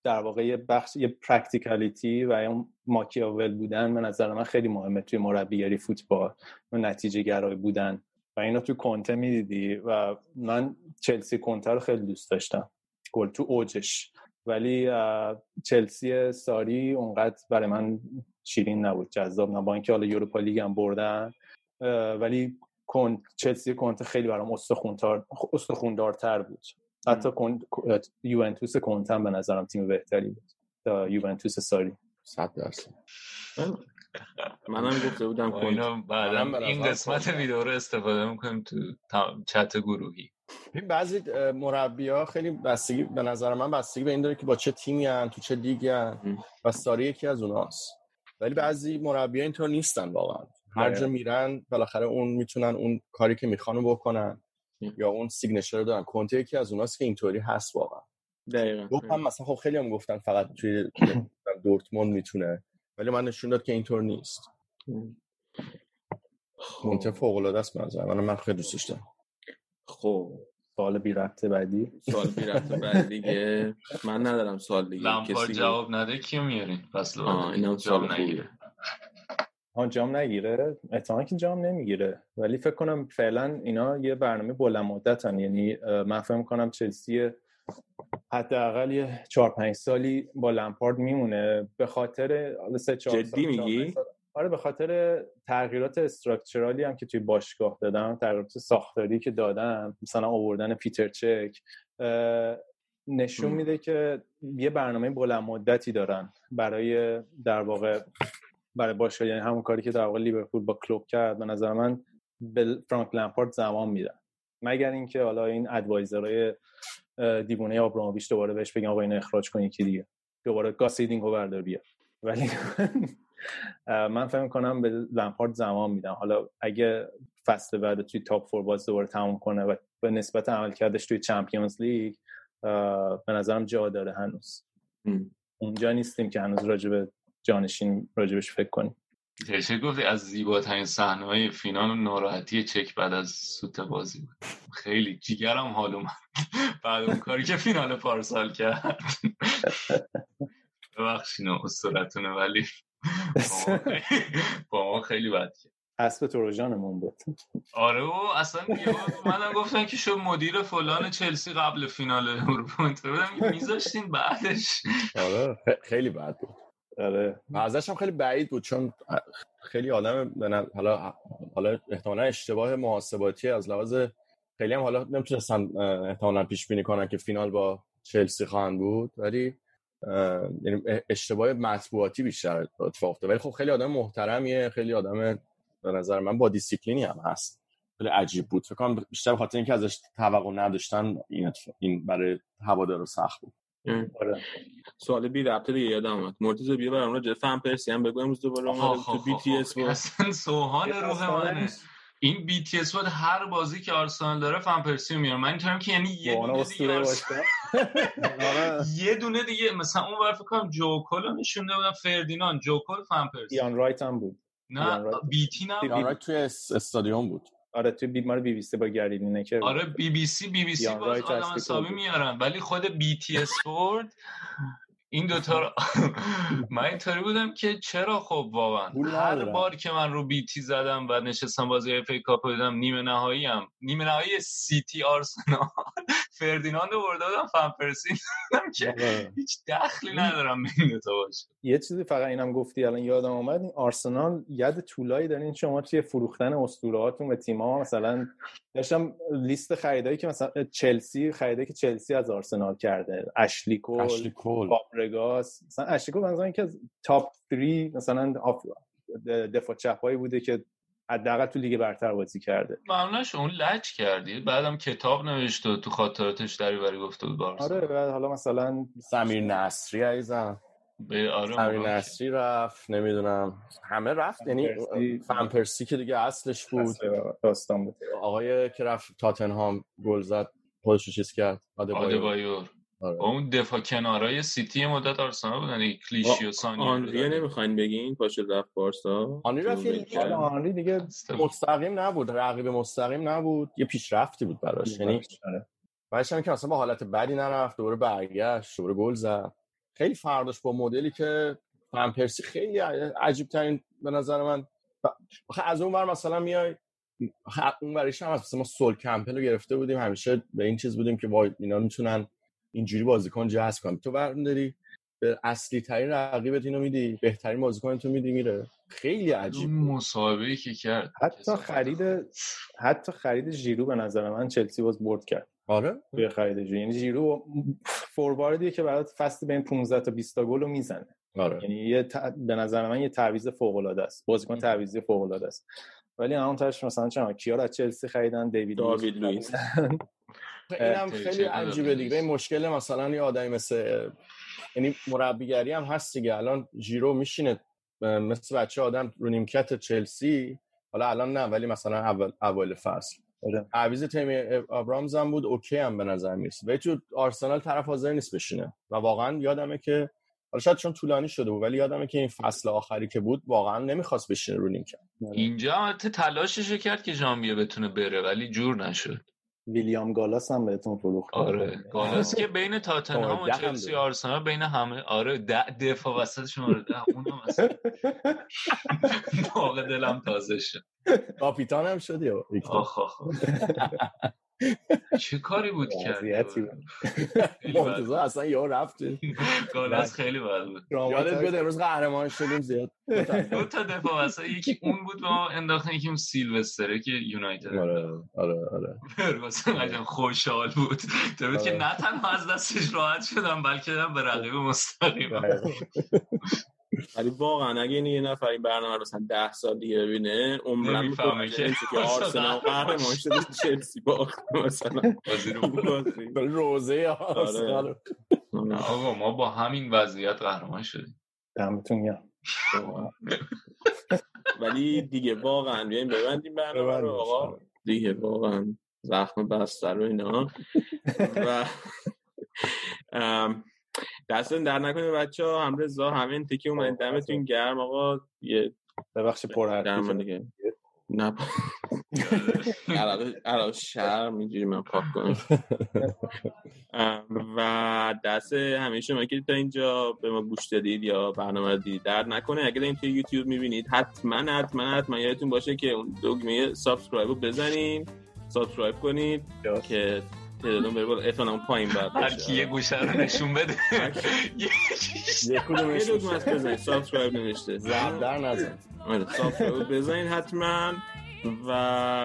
در واقع یه بخش یه practicality و اون ماکیاول بودن به نظر من خیلی مهمه توی مربیگری فوتبال. و نتیجه گرا بودن. و اینو تو کنته می‌دیدی و من چلسی کنته رو خیلی دوست داشتم. گل تو اوجش. ولی چلسی ساری اونقدر برای من شیرین نبود جذاب نه با اینکه حالا Europa League هم بردن ولی کن چلسی کنته خیلی برام استخوندار استخوندارتر بود. حتی کن... یوونتوس کنته هم به نظرم تیم بهتری بود. تا یوونتوس ساری. صد درصد. منم گفته بودم منم به این قسمت. ویدیو رو استفاده می‌کنیم تو چت گروهی. ببین بعضی مربی ها خیلی بستگی به نظر من بستگی به این داره که با چه تیمی هن تو چه لیگی هن. و ساری یکی از اوناست. ولی بعضی مربی اینطور نیستن واقعا. هر جا. میرن بالاخره اون می‌تونن اون کاری که می‌خوان بکنن. یا اون signature رو دارن. کنته یکی از اوناست که اینطوری هست واقعا. دقیقا. گفتم مثلا خب خیلی هم گفتن فقط توی دورتموند می‌تونه ولی من نشون داد که اینطور نیست. خب. فوق العاده است من. من خیلی دوستش دارم. خب سوال بی ربط بعدی. سوال بی ربط بعدی دیگه. من ندارم سوال دیگه. لامپارد جواب نده کیو میارین؟ فصل اینم سوال جواب نگیره ها جام نگیره. احتمالا که جام نمی‌گیره. ولی فکر کنم فعلا اینا یه برنامه بلند مدتن. یعنی من فکر کنم چلسی حداقل یه چهار پنج سالی با لمپارد میمونه. به خاطر سه چهار جدی میگی؟ سال. آره به خاطر تغییرات استراکچرالی هم که توی باشگاه دادم تغییرات ساختاری که دادم مثلا آوردن پیتر چک نشون. میده که یه برنامه بلند مدتی دارن برای در واقع برای باشگاه یعنی همون کاری که در واقع لیورپول با کلوب کرد به نظر من به فرانک لمپارد زمان میدن. مگر اینکه حالا این ادوایزرهای اه، دیوونه آبراموویچ دوباره بهش بگن آقا اینو اخراج کن یکی دیگه. دوباره گاسیدینگ رو بردار بیا. ولی من فکر کنم به لمپارد زمان میدم. حالا اگه فصل بعد توی تاپ فور باز دوباره تموم کنه و به نسبت عملکردش توی چمپیونز لیگ به نظرم جا داره هنوز. م. اونجا نیستیم که هنوز راجع به جانشین راجبش فکر کنیم. چه گفتی از زیباترین صحنه های فینال و ناراحتی چک بعد از سوت بازی بود. خیلی جیگرم حال اومد. بعد اون کاری که فینال پارسال کرد. ببخشین استورتونه ولی با ما خیلی- با ما خیلی بد کرد اسب تروژانمون بود. آره و اصلا اومدن گفتن که شو مدیر فلان چلسی قبل فینال اروپا. بودم میذاشتین بعدش. آره خیلی بد بود. آره. و ازش هم خیلی بعید بود چون خیلی آدم حالا حالا احتمالا اشتباه محاسباتی از لحاظ خیلی هم حالا نمی‌تونستن احتمالا پیش بینی کنن که فینال با چلسی خواهند بود ولی یعنی اشتباه مطبوعاتی بیشتر اتفاق افتاد. ولی خب خیلی آدم محترمیه خیلی آدم به نظر من با دیسیپلینی هم هست. خیلی عجیب بود. فکر کنم بیشتر خاطر اینکه ازش توقع نداشتن این اتفاق- این برای هوادارا سخت بود. آره. سوال بی ربط دیگه یادم اومد. مرتضی بیا برام راجع فن پرسی هم بگو امروز دوباره آخ، تو بی تی اس بود اصلا سوهان روح منه. این بی تی اس بود هر بازی که آرسنال داره فن پرسی میاره. من اینطورم که یعنی یه دونه دیگه یه دونه دیگه مثلا اون بر فکر کنم جوکل رو نشونده بودم فردیناند. جوکل فن پرسی. ایان رایت هم بود. نه رایت. بیتی نه آره توی اس- استادیوم بود. آره توی بیمار بی بی سی با گری لینکر بود. آره بی بی سی بی بی سی باز رایت آدم حسابی بود. میارن. ولی خود بی تی اسپورت این دوتا رو من اینطوری بودم که چرا خب واقعا هر. بار که من رو بیتی زدم و نشستم بازی اف ای کاپ دیدم نیمه نهایی هم نیمه نهایی سیتی آرسنال فردیناند رو برده بودم فن پرسی که. هیچ دخلی ندارم به این دوتا باشه. یه چیزی فقط اینم گفتی الان یادم اومد این آرسنال ید طولایی دارین شما توی فروختن اسطوره هاتون به تیم‌ها مثلا داشتم لیست خریدایی که مثلا چلسی خریدایی که چلسی از آرسنال کرده. اشلی کول اشلی کول فابرگاس. مثلا اشلی کول مثلا یکی از تاپ 3 مثلا دفاع چپایی بوده که حداقل تو لیگ برتر بازی کرده. ممنونش اون لج کردی. بعدم کتاب نوشت و تو خاطراتش دریوری گفته بود با آره و حالا مثلا سمیر نصری عزیزم. به آره سمیر. نصری رفت نمی‌دونم. همه رفت یعنی فنپرسی. فنپرسی که دیگه اصلش بود. داستان بود. آقای که رفت تاتنهام گل زد خودش رو چیز کرد. آدبایو. آدبایور آره. اون دفاع کنارای سیتی مدت آرسنال بودن دیگه کلیشی و آنریه دادن. نمی‌خواین بگین پاشو رفت بارسا آنری رفت حالا آنری دیگه مستقیم نبود رقیب مستقیم نبود یه پیشرفتی بود براش یعنی. بعدش هم که اصلا با حالت بدی نرفت دوباره برگشت دوباره گل زد خیلی فرق داشت با مدلی که فن پرسی خیلی عجیب ترین به نظر من از اون ور مثلا میای اون ورش هم. مثلا ما سول کمپل رو گرفته بودیم همیشه به این چیز بودیم که وای اینا می‌تونن اینجوری بازیکن جذب کنن تو ور داری به اصلی ترین رقیبت اینو میدی بهترین بازیکن تو میدی میره. خیلی عجیب اون مسابقه ای که کرد حتی خرید. حتی خرید ژیرو به نظر من چلسی باز برد کرد. آره؟ توی خرید ژیرو. یعنی ژیرو فورواردیه که برات فصل بین 15 تا 20 تا گل رو می‌زنه. آره. یعنی یه ت... به نظر من یه تعویض فوق العاده است. بازیکن تعویضی فوق العاده است. ولی همون تاش مثلا چرا کیا از چلسی خریدن؟ دیوید داوید لوئیس. اینم خیلی عجیبه. دیگه. این مشکل مثلا یه آدمی مثل یعنی مربیگری هم هست دیگه. الان ژیرو میشینه مثل بچه آدم رو نیمکت چلسی. حالا الان نه ولی مثلا اول اول فصل. آره. تعویض تیمی ابرامز هم بود اوکی هم به نظر می‌رسه. ولی تو آرسنال طرف حاضر نیست بشینه. و واقعا یادمه که حالا شاید چون طولانی شده بود ولی یادمه که این فصل آخری که بود واقعا نمی‌خواست بشینه رو نیمکت. اینجا البته تلاشش کرد که ژانویه بتونه بره ولی جور نشد. ویلیام گالاس هم بهتون فروخت آره گالاس که بین تاتنهام و چلسی. آرسنال بین همه آره دفاع وسط شماره ده اونم اصلا واقع دلم تازه شد کاپیتان هم شدی آخ. چه کاری بود وضعیتی کرد مرتضی اصلا یه رفت گالاس خیلی بد بود. یادت بیاد امروز قهرمان شدیم زیاد. دو تا. دفاع وسط یکی اون بود ما انداختن یکی اون سیلوستره که یونایتد. آره آره آره. فرگوسن قشنگ خوشحال بود. تو بود که آره. نه تنها از دستش راحت شدم بلکه هم به رقیب مستقیم. ولی واقعا اگه این یه نفر این برنامه رو مثلا ده سال دیگه ببینه عمرن نمی‌فهمه متوجه که آرسنال قهرمان شده چلسی باخت مثلا. روزه آرسنال. نه آقا ما با همین وضعیت قهرمان شدیم. دمتون گرم. ولی دیگه واقعا بیایم ببندیم برنامه رو آقا. دیگه واقعا زخم بستر و اینا. و دستتون درد نکنه بچه ها هم رضا همه این تکی اومدین دمتون گرم. آقا یه ببخشید پر حرفی. دیگه. نه. عرق شرم اینجوری من پاک کنم. و دست همه شما که تا اینجا به ما گوش دادید یا برنامه رو دیدید درد نکنه. اگر این توی یوتیوب می‌بینید حتما حتما حتما یادتون باشه که اون دگمه subscribe رو بزنین. subscribe کنید که تعدادون بره بالا. احتمالاً اون پایین باید هر کی یه گوشه رو نشون بده. یه یه کدومش دگمه هست بزنید subscribe نوشته. زب در نزن. آره. subscribe. رو بزنید حتما. و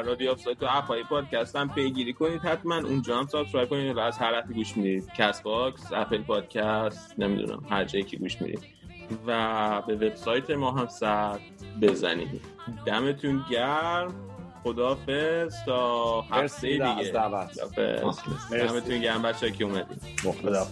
رادیو آف سایت و اپ های پادکست هم پیگیری کنید حتما. اونجا هم subscribe کنید و از هر اپی گوش می‌دید. کست باکس اپل پادکست نمی‌دونم هر جایی که گوش می‌دید. و به وبسایت ما هم سر بزنید. دمتون گرم. خدافظ تا هفته مرسی از دیگه دعوت. مرسی. دمتون گرم بچه که اومدید مخلص